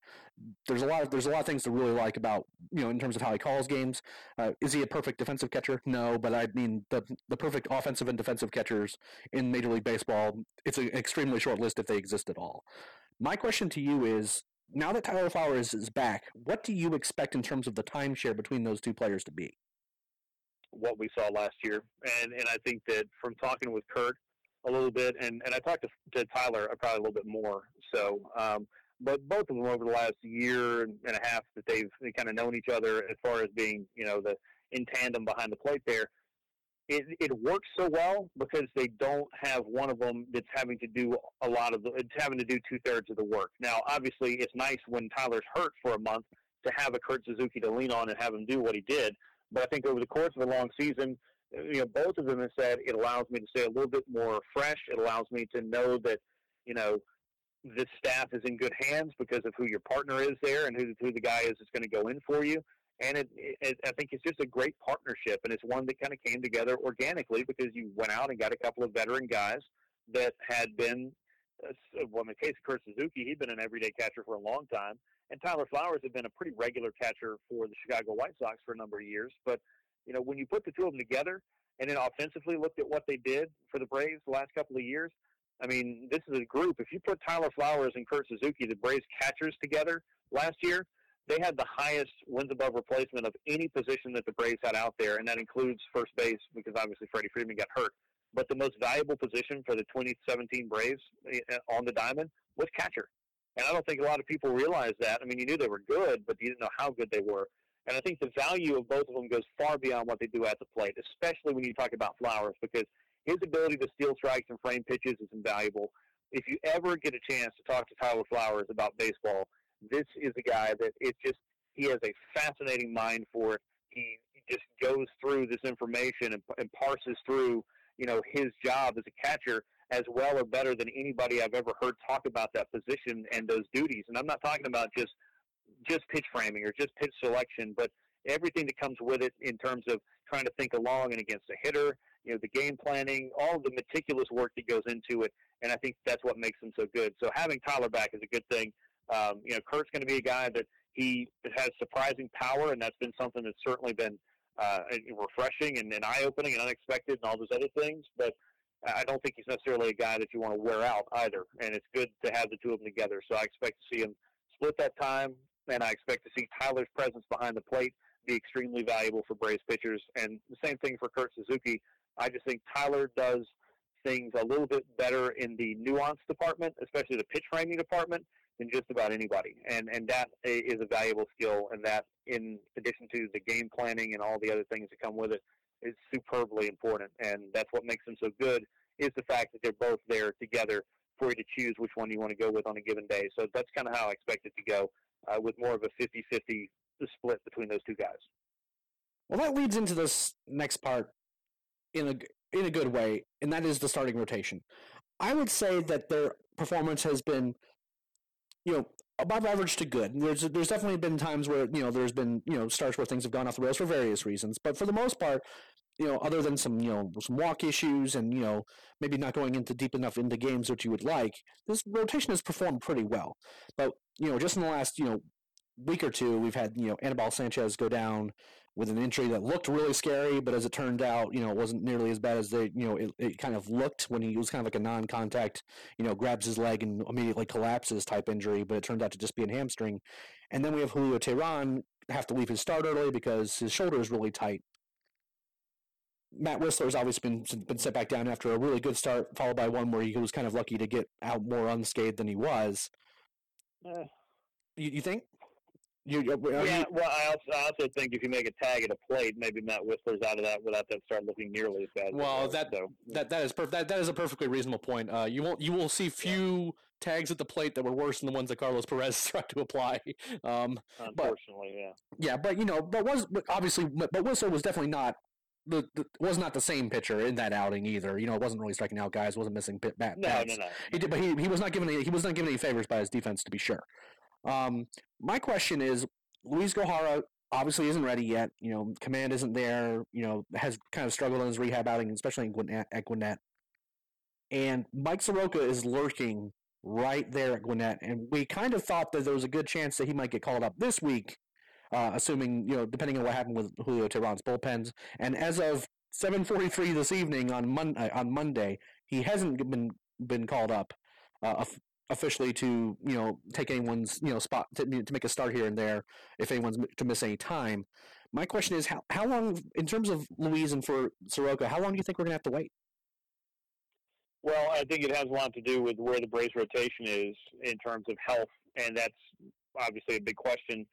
There's a lot of there's a lot of things to really like about you know in terms of how he calls games. Uh, is he a perfect defensive catcher? No, but I mean the the perfect offensive and defensive catchers in Major League Baseball. It's an extremely short list if they exist at all. My question to you is. Now that Tyler Flowers is back, what do you expect in terms of the timeshare between those two players to be? What we saw last year, and and I think that from talking with Kurt, a little bit, and, and I talked to, to Tyler probably a little bit more. So, um, but both of them over the last year and a half that they've they kind of known each other as far as being, you know, the in tandem behind the plate there. It, it works so well because they don't have one of them that's having to do a lot of the, it's having to do two thirds of the work. Now, obviously, it's nice when Tyler's hurt for a month to have a Kurt Suzuki to lean on and have him do what he did. But I think over the course of a long season, you know, both of them have said it allows me to stay a little bit more fresh. It allows me to know that, you know, this staff is in good hands because of who your partner is there and who, who the guy is that's going to go in for you. And it, it, I think it's just a great partnership, and it's one that kind of came together organically because you went out and got a couple of veteran guys that had been, uh, well, in the case of Kurt Suzuki, he'd been an everyday catcher for a long time, and Tyler Flowers had been a pretty regular catcher for the Chicago White Sox for a number of years. But you know, when you put the two of them together and then offensively looked at what they did for the Braves the last couple of years, I mean, this is a group. If you put Tyler Flowers and Kurt Suzuki, the Braves catchers together last year, they had the highest wins above replacement of any position that the Braves had out there, and that includes first base because obviously Freddie Freeman got hurt. But the most valuable position for the 2017 Braves eh, on the diamond was catcher. And I don't think a lot of people realize that. I mean, you knew they were good, but you didn't know how good they were. And I think the value of both of them goes far beyond what they do at the plate, especially when you talk about Flowers, because his ability to steal strikes and frame pitches is invaluable. If you ever get a chance to talk to Tyler Flowers about baseball, this is a guy that it just he has a fascinating mind for it. He just goes through this information and, and parses through, you know, his job as a catcher as well or better than anybody I've ever heard talk about that position and those duties. And I'm not talking about just just pitch framing or just pitch selection, but everything that comes with it in terms of trying to think along and against a hitter, you know, the game planning, all the meticulous work that goes into it. And I think that's what makes them so good. So having Tyler back is a good thing. Um, you know, Kurt's going to be a guy that he has surprising power, and that's been something that's certainly been uh, refreshing and, and eye-opening and unexpected and all those other things. But I don't think he's necessarily a guy that you want to wear out either. And it's good to have the two of them together. So I expect to see him split that time, and I expect to see Tyler's presence behind the plate be extremely valuable for Braves pitchers. And the same thing for Kurt Suzuki. I just think Tyler does things a little bit better in the nuance department, especially the pitch framing department, than just about anybody. And and that is a valuable skill, and that in addition to the game planning and all the other things that come with it, is superbly important. And that's what makes them so good is the fact that they're both there together for you to choose which one you want to go with on a given day. So that's kind of how I expect it to go uh, with more of a 50-50 split between those two guys. Well, that leads into this next part in a in a good way, and that is the starting rotation. I would say that their performance has been, you know, above average to good. There's there's definitely been times where you know there's been you know starts where things have gone off the rails for various reasons, but for the most part, you know, other than some you know some walk issues and you know maybe not going into deep enough into games which you would like, this rotation has performed pretty well. But you know, just in the last you know week or two, we've had you know Anibal Sanchez go down with an injury that looked really scary, but as it turned out, you know, it wasn't nearly as bad as they you know it, it kind of looked when he was kind of like a non-contact, you know, grabs his leg and immediately collapses type injury, but it turned out to just be a hamstring. And then we have Julio Teheran have to leave his start early because his shoulder is really tight. Matt Wisler's obviously been been set back down after a really good start, followed by one where he was kind of lucky to get out more unscathed than he was. Uh, you, you think? You, yeah, well, I also, I also think if you make a tag at a plate, maybe Matt Wisler's out of that without that start looking nearly as bad. Well, that, so. that that is perf- that that is a perfectly reasonable point. Uh, you won't you will see few yeah. tags at the plate that were worse than the ones that Carlos Perez tried to apply. Um, Unfortunately, but, yeah. Yeah, but you know, but was but obviously, but, but Wisler was definitely not the, the, was not the same pitcher in that outing either. You know, it wasn't really striking out guys, wasn't missing pit bat. No, no, no. He did, but he, he was not given any, he was not given any favors by his defense to be sure. Um, my question is, Luis Gohara obviously isn't ready yet. You know, command isn't there. You know, has kind of struggled in his rehab outing, especially in Gwinnett, at Gwinnett. and Mike Soroka is lurking right there at Gwinnett, and we kind of thought that there was a good chance that he might get called up this week, uh, assuming you know depending on what happened with Julio Teheran's bullpens. And as of 7:43 this evening on Mon- uh, on Monday, he hasn't been been called up uh, officially to you know take anyone's you know spot to, to make a start here and there if anyone's to miss any time. My question is how how long in terms of Luis and for Soroka, how long do you think we're gonna have to wait? Well, I think it has a lot to do with where the Braves rotation is in terms of health, and that's obviously a big question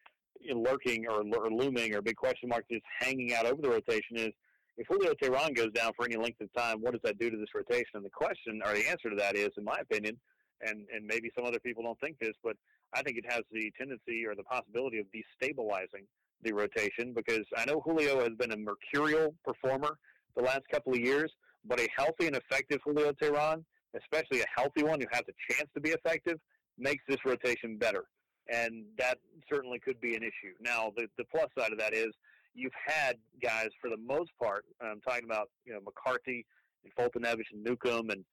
lurking or, or looming or big question mark just hanging out over the rotation is if Julio Teheran goes down for any length of time, what does that do to this rotation? And the question or the answer to that is, in my opinion, and and maybe some other people don't think this, but I think it has the tendency or the possibility of destabilizing the rotation because I know Julio has been a mercurial performer the last couple of years, but a healthy and effective Julio Teheran, especially a healthy one who has a chance to be effective, makes this rotation better. And that certainly could be an issue. Now, the, the plus side of that is you've had guys, for the most part, I'm talking about you know McCarthy and Foltynewicz and Newcomb and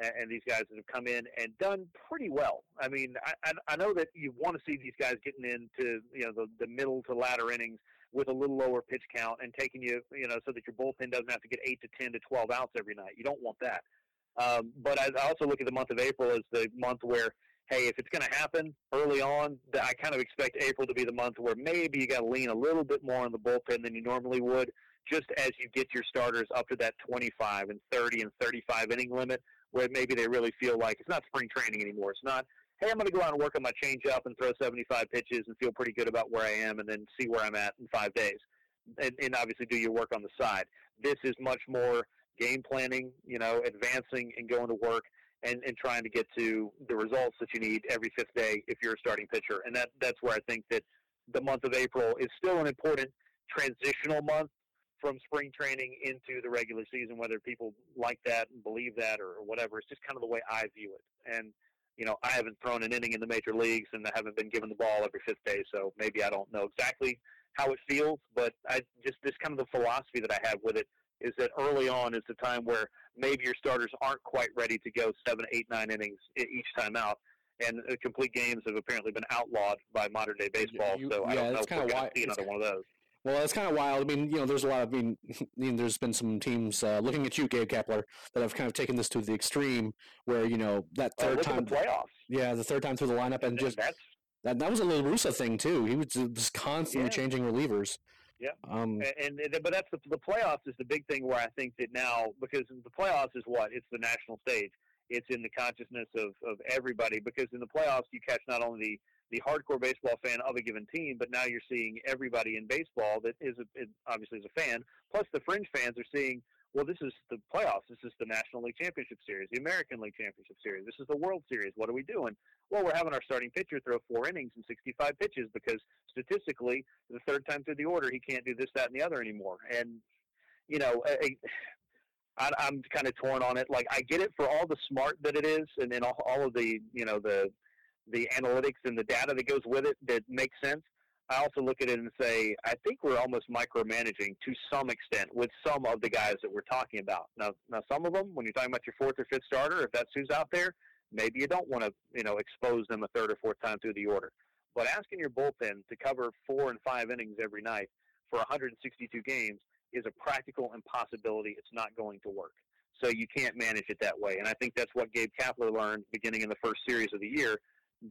and these guys that have come in and done pretty well. I mean, I, I know that you want to see these guys getting into you know the, the middle to latter innings with a little lower pitch count and taking you you know so that your bullpen doesn't have to get eight to ten to twelve outs every night. You don't want that. Um, but I also look at the month of April as the month where hey, if it's going to happen early on, I kind of expect April to be the month where maybe you got to lean a little bit more on the bullpen than you normally would, just as you get your starters up to that 25 and 30 and 35 inning limit where maybe they really feel like it's not spring training anymore. It's not, hey, I'm going to go out and work on my changeup and throw 75 pitches and feel pretty good about where I am and then see where I'm at in five days. And, and obviously do your work on the side. This is much more game planning, you know, advancing and going to work and, and trying to get to the results that you need every fifth day if you're a starting pitcher. And that that's where I think that the month of April is still an important transitional month from spring training into the regular season, whether people like that and believe that or, whatever. It's just kind of the way I view it. And, you know, I haven't thrown an inning in the major leagues and I haven't been given the ball every fifth day, so maybe I don't know exactly how it feels, but I just this kind of the philosophy that I have with it is that early on is the time where maybe your starters aren't quite ready to go seven, eight, nine innings each time out. And complete games have apparently been outlawed by modern day baseball. You, so yeah, I don't know if we're going to see another one of those. Well, it's kind of wild. I mean, you know, there's a lot of, I mean, I mean there's been some teams uh, looking at you, Gabe Kapler, that have kind of taken this to the extreme, where you know that oh, third time playoffs. Yeah, the third time through the lineup, and, and just that's that that was a La Russa thing too. He was just constantly yeah. changing relievers. Yeah, um, and, and but that's the, the playoffs is the big thing where I think that now because the playoffs is what it's the national stage. It's in the consciousness of, of everybody because in the playoffs you catch not only the the hardcore baseball fan of a given team, but now you're seeing everybody in baseball that is a, obviously is a fan. Plus, the fringe fans are seeing, well, this is the playoffs. This is the National League Championship Series, the American League Championship Series. This is the World Series. What are we doing? Well, we're having our starting pitcher throw four innings and 65 pitches because statistically, the third time through the order, he can't do this, that, and the other anymore. And you know, I'm kind of torn on it. Like, I get it for all the smart that it is, and then all, all of the, you know, the the analytics and the data that goes with it that makes sense. I also look at it and say, I think we're almost micromanaging to some extent with some of the guys that we're talking about. Now, now some of them, when you're talking about your fourth or fifth starter, if that's who's out there, maybe you don't want to, you know, expose them a third or fourth time through the order. But asking your bullpen to cover four and five innings every night for 162 games is a practical impossibility. It's not going to work. So you can't manage it that way. And I think that's what Gabe Kapler learned beginning in the first series of the year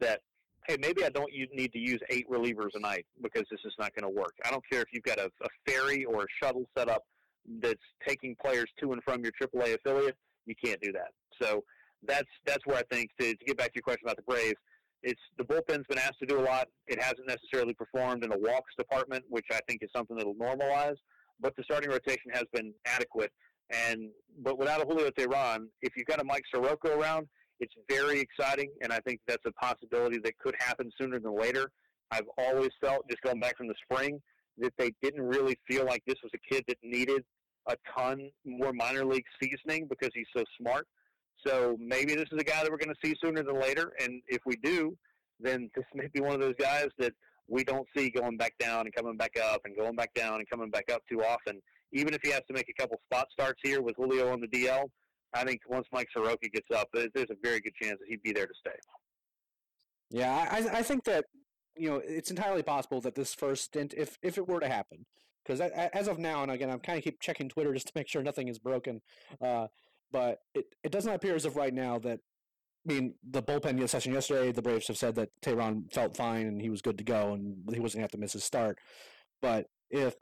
that hey, maybe I don't need to use eight relievers a night because this is not going to work. I don't care if you've got a, a ferry or a shuttle set up that's taking players to and from your AAA affiliate. You can't do that. So that's that's where I think to, to get back to your question about the Braves, it's the bullpen's been asked to do a lot. It hasn't necessarily performed in the walks department, which I think is something that'll normalize. But the starting rotation has been adequate. And but without a Julio Teheran, if you've got a Mike Soroka around, it's very exciting, and I think that's a possibility that could happen sooner than later. I've always felt, just going back from the spring, that they didn't really feel like this was a kid that needed a ton more minor league seasoning because he's so smart. So maybe this is a guy that we're going to see sooner than later, and if we do, then this may be one of those guys that we don't see going back down and coming back up and going back down and coming back up too often. Even if he has to make a couple spot starts here with Julio on the DL, I think once Mike Soroka gets up, there's a very good chance that he'd be there to stay. Yeah, I, I think that you know it's entirely possible that this first stint, if if it were to happen, because as of now, and again, I'm kind of keep checking Twitter just to make sure nothing is broken. Uh, but it, it does not appear as of right now that I mean, the bullpen session yesterday, the Braves have said that Teheran felt fine and he was good to go and he wasn't going to have to miss his start. But if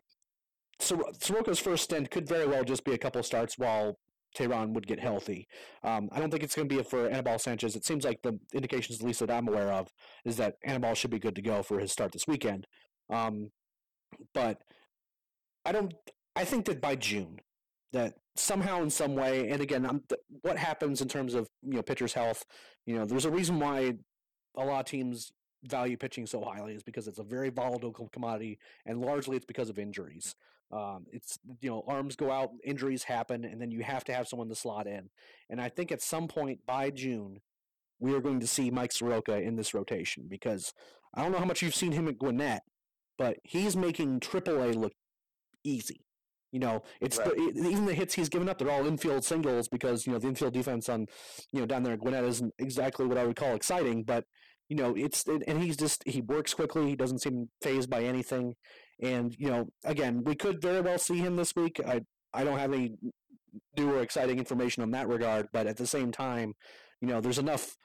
Sor- Soroka's first stint could very well just be a couple starts while Teheran would get healthy. Um, I don't think it's going to be for Anibal Sanchez. It seems like the indications, at least that I'm aware of, is that Anibal should be good to go for his start this weekend. Um, but I don't. I think that by June, that somehow in some way, and again, I'm, what happens in terms of you know pitcher's health? You know, there's a reason why a lot of teams value pitching so highly is because it's a very volatile commodity, and largely it's because of injuries. Um, it's you know arms go out, injuries happen, and then you have to have someone to slot in. And I think at some point by June, we are going to see Mike Soroka in this rotation because I don't know how much you've seen him at Gwinnett, but he's making AAA look easy. You know, it's right. the, even the hits he's given up; they're all infield singles because you know the infield defense on you know down there at Gwinnett isn't exactly what I would call exciting. But you know, it's and he's just he works quickly. He doesn't seem phased by anything. And you know, again, we could very well see him this week. I I don't have any new or exciting information on that regard, but at the same time, you know, there's enough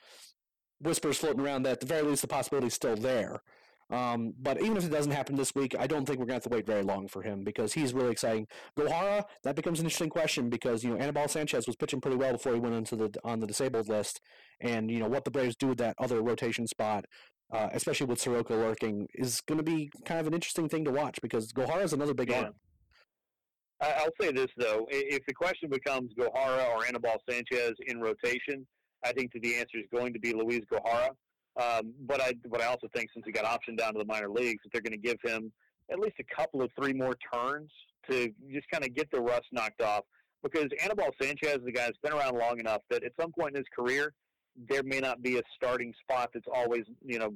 whispers floating around that at the very least the possibility is still there. Um, but even if it doesn't happen this week, I don't think we're going to have to wait very long for him because he's really exciting. Gohara, that becomes an interesting question because you know Anibal Sanchez was pitching pretty well before he went into the on the disabled list, and you know what the Braves do with that other rotation spot. Uh, especially with Soroka lurking, is going to be kind of an interesting thing to watch because Gohara is another big yeah. arm. I'll say this though: if the question becomes Gohara or Anibal Sanchez in rotation, I think that the answer is going to be Luis Gohara. Um, but I but I also think since he got optioned down to the minor leagues, that they're going to give him at least a couple of three more turns to just kind of get the rust knocked off. Because Anibal Sanchez is a guy that's been around long enough that at some point in his career, there may not be a starting spot that's always you know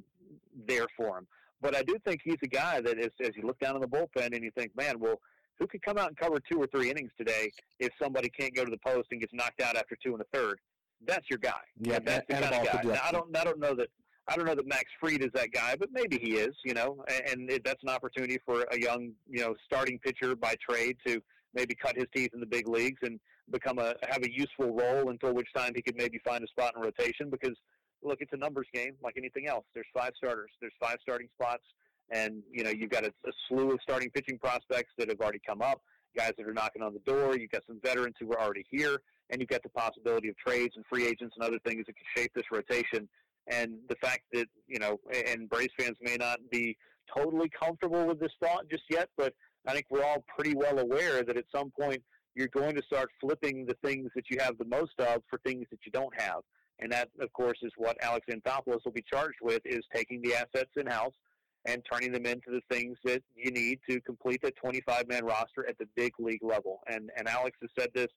there for him. But I do think he's a guy that as, as you look down in the bullpen and you think, man, well, who could come out and cover two or three innings today if somebody can't go to the post and gets knocked out after two and a third? That's your guy. Yeah, that's the kind of guy. Now, I don't I don't know that I don't know that Max Fried is that guy, but maybe he is. You know, and it, that's an opportunity for a young, you know, starting pitcher by trade to maybe cut his teeth in the big leagues and become a have a useful role until which time he could maybe find a spot in rotation. Because look, it's a numbers game like anything else. There's five starters. There's five starting spots, and you know you've got a, a slew of starting pitching prospects that have already come up, guys that are knocking on the door. You've got some veterans who are already here, and you've got the possibility of trades and free agents and other things that can shape this rotation and the fact that you know, and Braves fans may not be totally comfortable with this thought just yet, but I think we're all pretty well aware that at some point you're going to start flipping the things that you have the most of for things that you don't have. And that, of course, is what Alex Anthopoulos will be charged with: is taking the assets in house and turning them into the things that you need to complete the 25-man roster at the big league level. And and Alex has said this,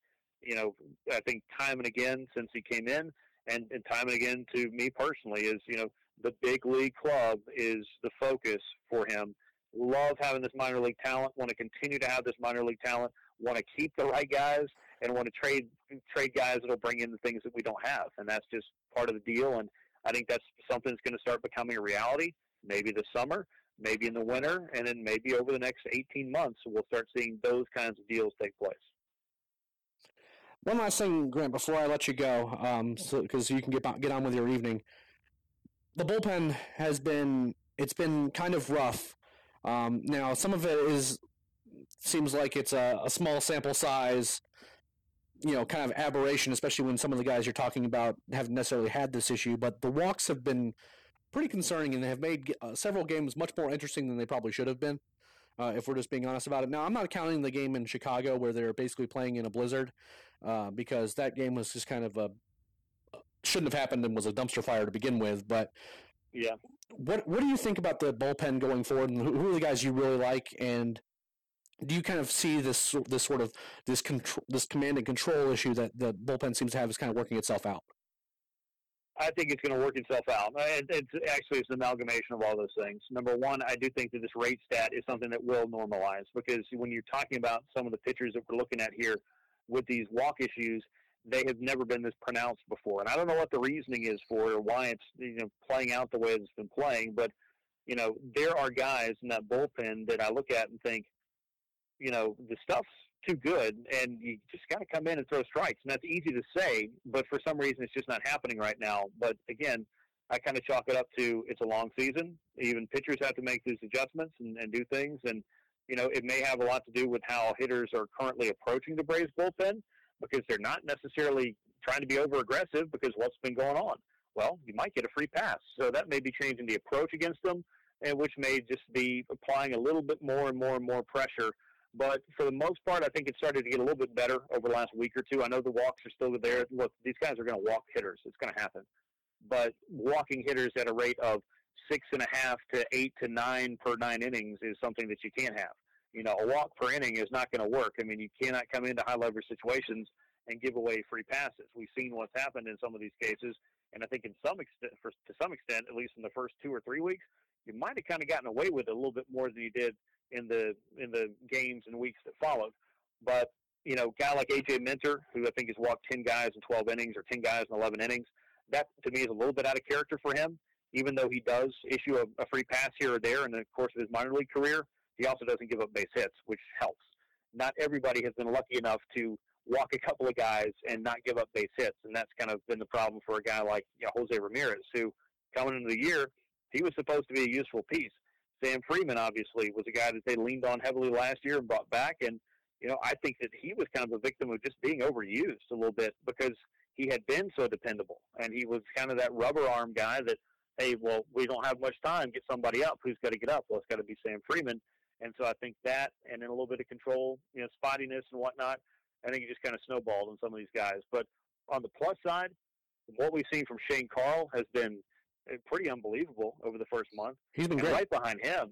you know, I think time and again since he came in and, and time and again to me personally is you know the big league club is the focus for him. Love having this minor league talent. Want to continue to have this minor league talent. Want to keep the right guys and want to trade trade guys that'll bring in the things that we don't have. And that's just part of the deal. And I think that's something that's going to start becoming a reality. Maybe this summer, maybe in the winter, and then maybe over the next 18 months, we'll start seeing those kinds of deals take place. One last thing, Grant, before I let you go, um, because so, you can get get on with your evening. The bullpen has been it's been kind of rough. Um, now, some of it is seems like it's a, a small sample size, you know, kind of aberration, especially when some of the guys you're talking about haven't necessarily had this issue. But the walks have been pretty concerning, and they have made uh, several games much more interesting than they probably should have been uh, if we're just being honest about it. Now, I'm not counting the game in Chicago where they're basically playing in a blizzard uh, because that game was just kind of a shouldn't have happened and was a dumpster fire to begin with. But yeah, what what do you think about the bullpen going forward, and who are the guys you really like, and do you kind of see this this sort of this control this command and control issue that the bullpen seems to have is kind of working itself out? I think it's going to work itself out. Uh, it's actually it's an amalgamation of all those things. Number one, I do think that this rate stat is something that will normalize because when you're talking about some of the pitchers that we're looking at here with these walk issues, they have never been this pronounced before. And I don't know what the reasoning is for it or why it's you know playing out the way it's been playing, but you know there are guys in that bullpen that I look at and think, you know, the stuff's too good, and you just got to come in and throw strikes. And that's easy to say, but for some reason it's just not happening right now. But again, I kind of chalk it up to it's a long season. Even pitchers have to make these adjustments and, and do things, and you know it may have a lot to do with how hitters are currently approaching the Braves bullpen because they're not necessarily trying to be over aggressive because what's been going on. Well, you might get a free pass, so that may be changing the approach against them, and which may just be applying a little bit more and more and more pressure but for the most part, I think it started to get a little bit better over the last week or two. I know the walks are still there. Look, these guys are going to walk hitters. It's going to happen. But walking hitters at a rate of six and a half to eight to nine per nine innings is something that you can't have. You know, a walk per inning is not going to work. I mean, you cannot come into high leverage situations and give away free passes. We've seen what's happened in some of these cases, and I think in some extent, for, to some extent, at least in the first two or three weeks, you might have kind of gotten away with it a little bit more than you did in the in the games and weeks that followed. But you know, guy like AJ Minter, who I think has walked ten guys in twelve innings or ten guys in eleven innings, that to me is a little bit out of character for him. Even though he does issue a, a free pass here or there in the course of his minor league career, he also doesn't give up base hits, which helps. Not everybody has been lucky enough to walk a couple of guys and not give up base hits, and that's kind of been the problem for a guy like you know, Jose Ramirez, who coming into the year he was supposed to be a useful piece. Sam Freeman obviously was a guy that they leaned on heavily last year and brought back, and you know I think that he was kind of a victim of just being overused a little bit because he had been so dependable, and he was kind of that rubber arm guy that hey, well we don't have much time, get somebody up. Who's got to get up? Well, it's got to be Sam Freeman, and so I think that, and then a little bit of control, you know, spottiness and whatnot. I think he just kind of snowballed on some of these guys. But on the plus side, what we've seen from Shane Carle has been uh, pretty unbelievable over the first month. He's been and great. Right behind him,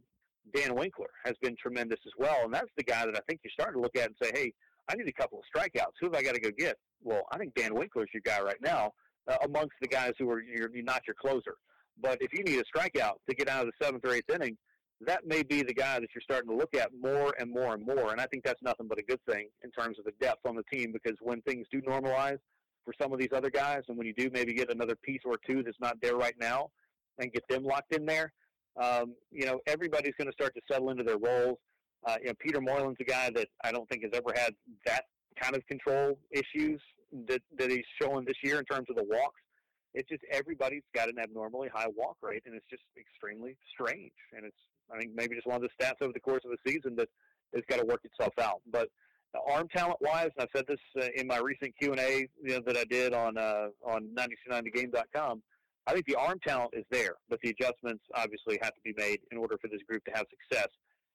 Dan Winkler has been tremendous as well, and that's the guy that I think you're starting to look at and say, "Hey, I need a couple of strikeouts. Who have I got to go get?" Well, I think Dan Winkler's your guy right now, uh, amongst the guys who are you're, you're not your closer. But if you need a strikeout to get out of the seventh or eighth inning, that may be the guy that you're starting to look at more and more and more. And I think that's nothing but a good thing in terms of the depth on the team because when things do normalize, for some of these other guys. And when you do maybe get another piece or two that's not there right now and get them locked in there, um, you know, everybody's going to start to settle into their roles. Uh, you know, Peter Moylan's a guy that I don't think has ever had that kind of control issues that, that he's showing this year in terms of the walks. It's just everybody's got an abnormally high walk rate, and it's just extremely strange. And it's, I think, maybe just one of the stats over the course of the season that has got to work itself out. But arm talent wise, and I've said this uh, in my recent Q and A that I did on uh, on 929thegame.com. I think the arm talent is there, but the adjustments obviously have to be made in order for this group to have success.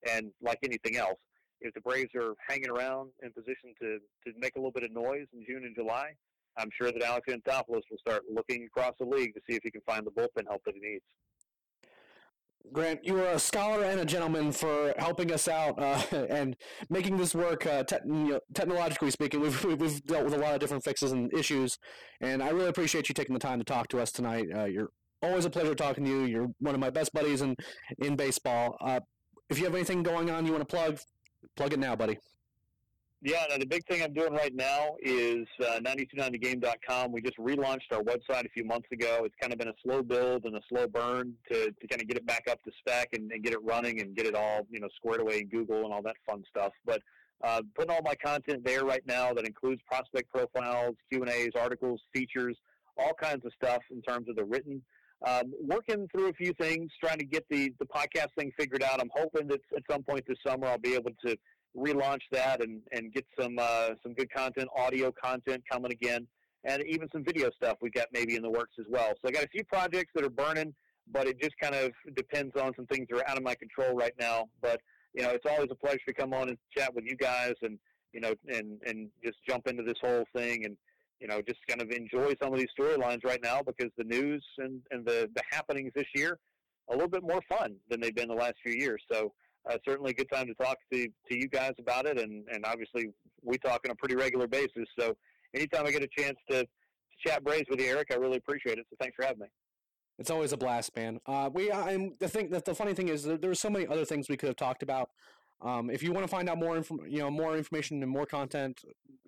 And like anything else, if the Braves are hanging around in position to, to make a little bit of noise in June and July, I'm sure that Alex Anthopoulos will start looking across the league to see if he can find the bullpen help that he needs. Grant, you are a scholar and a gentleman for helping us out uh, and making this work. Uh, te- you know, technologically speaking, we've we've dealt with a lot of different fixes and issues, and I really appreciate you taking the time to talk to us tonight. Uh, you're always a pleasure talking to you. You're one of my best buddies in in baseball. Uh, if you have anything going on you want to plug, plug it now, buddy. Yeah, the big thing I'm doing right now is uh, 929thegame.com. We just relaunched our website a few months ago. It's kind of been a slow build and a slow burn to, to kind of get it back up to spec and, and get it running and get it all you know squared away in Google and all that fun stuff. But uh, putting all my content there right now that includes prospect profiles, Q and A's, articles, features, all kinds of stuff in terms of the written. Um, working through a few things, trying to get the the podcast thing figured out. I'm hoping that at some point this summer I'll be able to relaunch that and, and get some uh, some good content, audio content coming again, and even some video stuff we've got maybe in the works as well. So I got a few projects that are burning, but it just kind of depends on some things that are out of my control right now. But you know, it's always a pleasure to come on and chat with you guys, and you know, and and just jump into this whole thing and. You know, just kind of enjoy some of these storylines right now because the news and, and the, the happenings this year a little bit more fun than they've been the last few years. So uh, certainly a good time to talk to, to you guys about it. And, and obviously, we talk on a pretty regular basis. So anytime I get a chance to, to chat Braves with you, Eric, I really appreciate it. So thanks for having me. It's always a blast, man. Uh, we, I'm the thing that the funny thing is, there there's so many other things we could have talked about. Um, if you want to find out more, inf- you know, more information and more content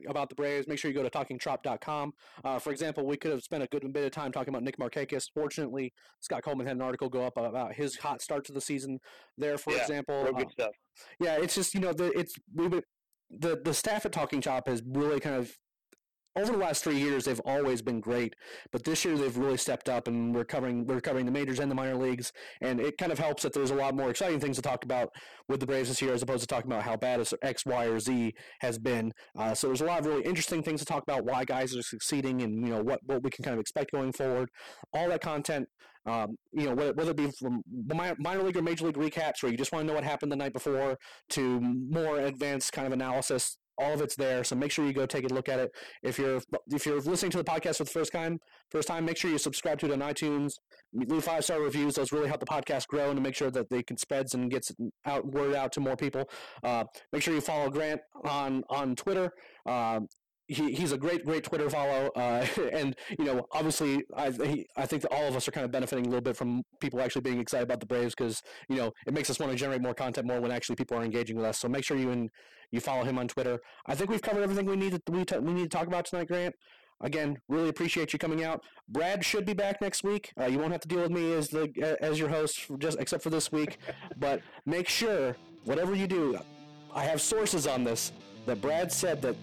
about the Braves, make sure you go to talkingchop.com. Uh, for example, we could have spent a good bit of time talking about Nick Markakis. Fortunately, Scott Coleman had an article go up about his hot start to the season there, for Yeah, example. Real good Uh, stuff. yeah, it's just you know the it's been, the the staff at Talking Chop has really kind of over the last three years they've always been great, but this year they've really stepped up and we're covering we're covering the majors and the minor leagues, and it kind of helps that there's a lot more exciting things to talk about with the Braves this year as opposed to talking about how bad X, Y, or Z has been. Uh, so there's a lot of really interesting things to talk about, why guys are succeeding, and you know what what we can kind of expect going forward. All that content um, you know, whether, whether it be from mi- minor league or major league recaps, where you just want to know what happened the night before, to more advanced kind of analysis. All of it's there, so make sure you go take a look at it. If you're if you're listening to the podcast for the first time, first time, make sure you subscribe to it on iTunes. Leave five star reviews; those really help the podcast grow and to make sure that they can spreads and gets out word out to more people. Uh, make sure you follow Grant on on Twitter. Um, he, he's a great great Twitter follow, uh, and you know obviously I he, I think that all of us are kind of benefiting a little bit from people actually being excited about the Braves because you know it makes us want to generate more content more when actually people are engaging with us. So make sure you and you follow him on Twitter. I think we've covered everything we need to we, t- we need to talk about tonight, Grant. Again, really appreciate you coming out. Brad should be back next week. Uh, you won't have to deal with me as the as your host, for just except for this week. but make sure whatever you do, I have sources on this that Brad said that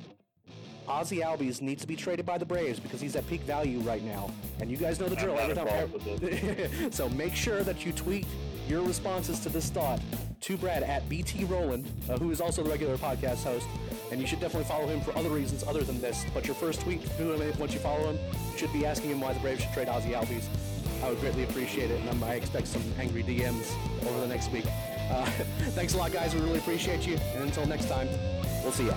Ozzie Albies needs to be traded by the Braves because he's at peak value right now. And you guys know the drill. Every time- with so make sure that you tweet your responses to this thought to Brad at BT Rowland, uh, who is also the regular podcast host. And you should definitely follow him for other reasons other than this. But your first tweet to him, once you follow him, should be asking him why the Braves should trade Ozzie Albies. I would greatly appreciate it, and I expect some angry DMs over the next week. Uh, thanks a lot, guys. We really appreciate you. And until next time, we'll see ya.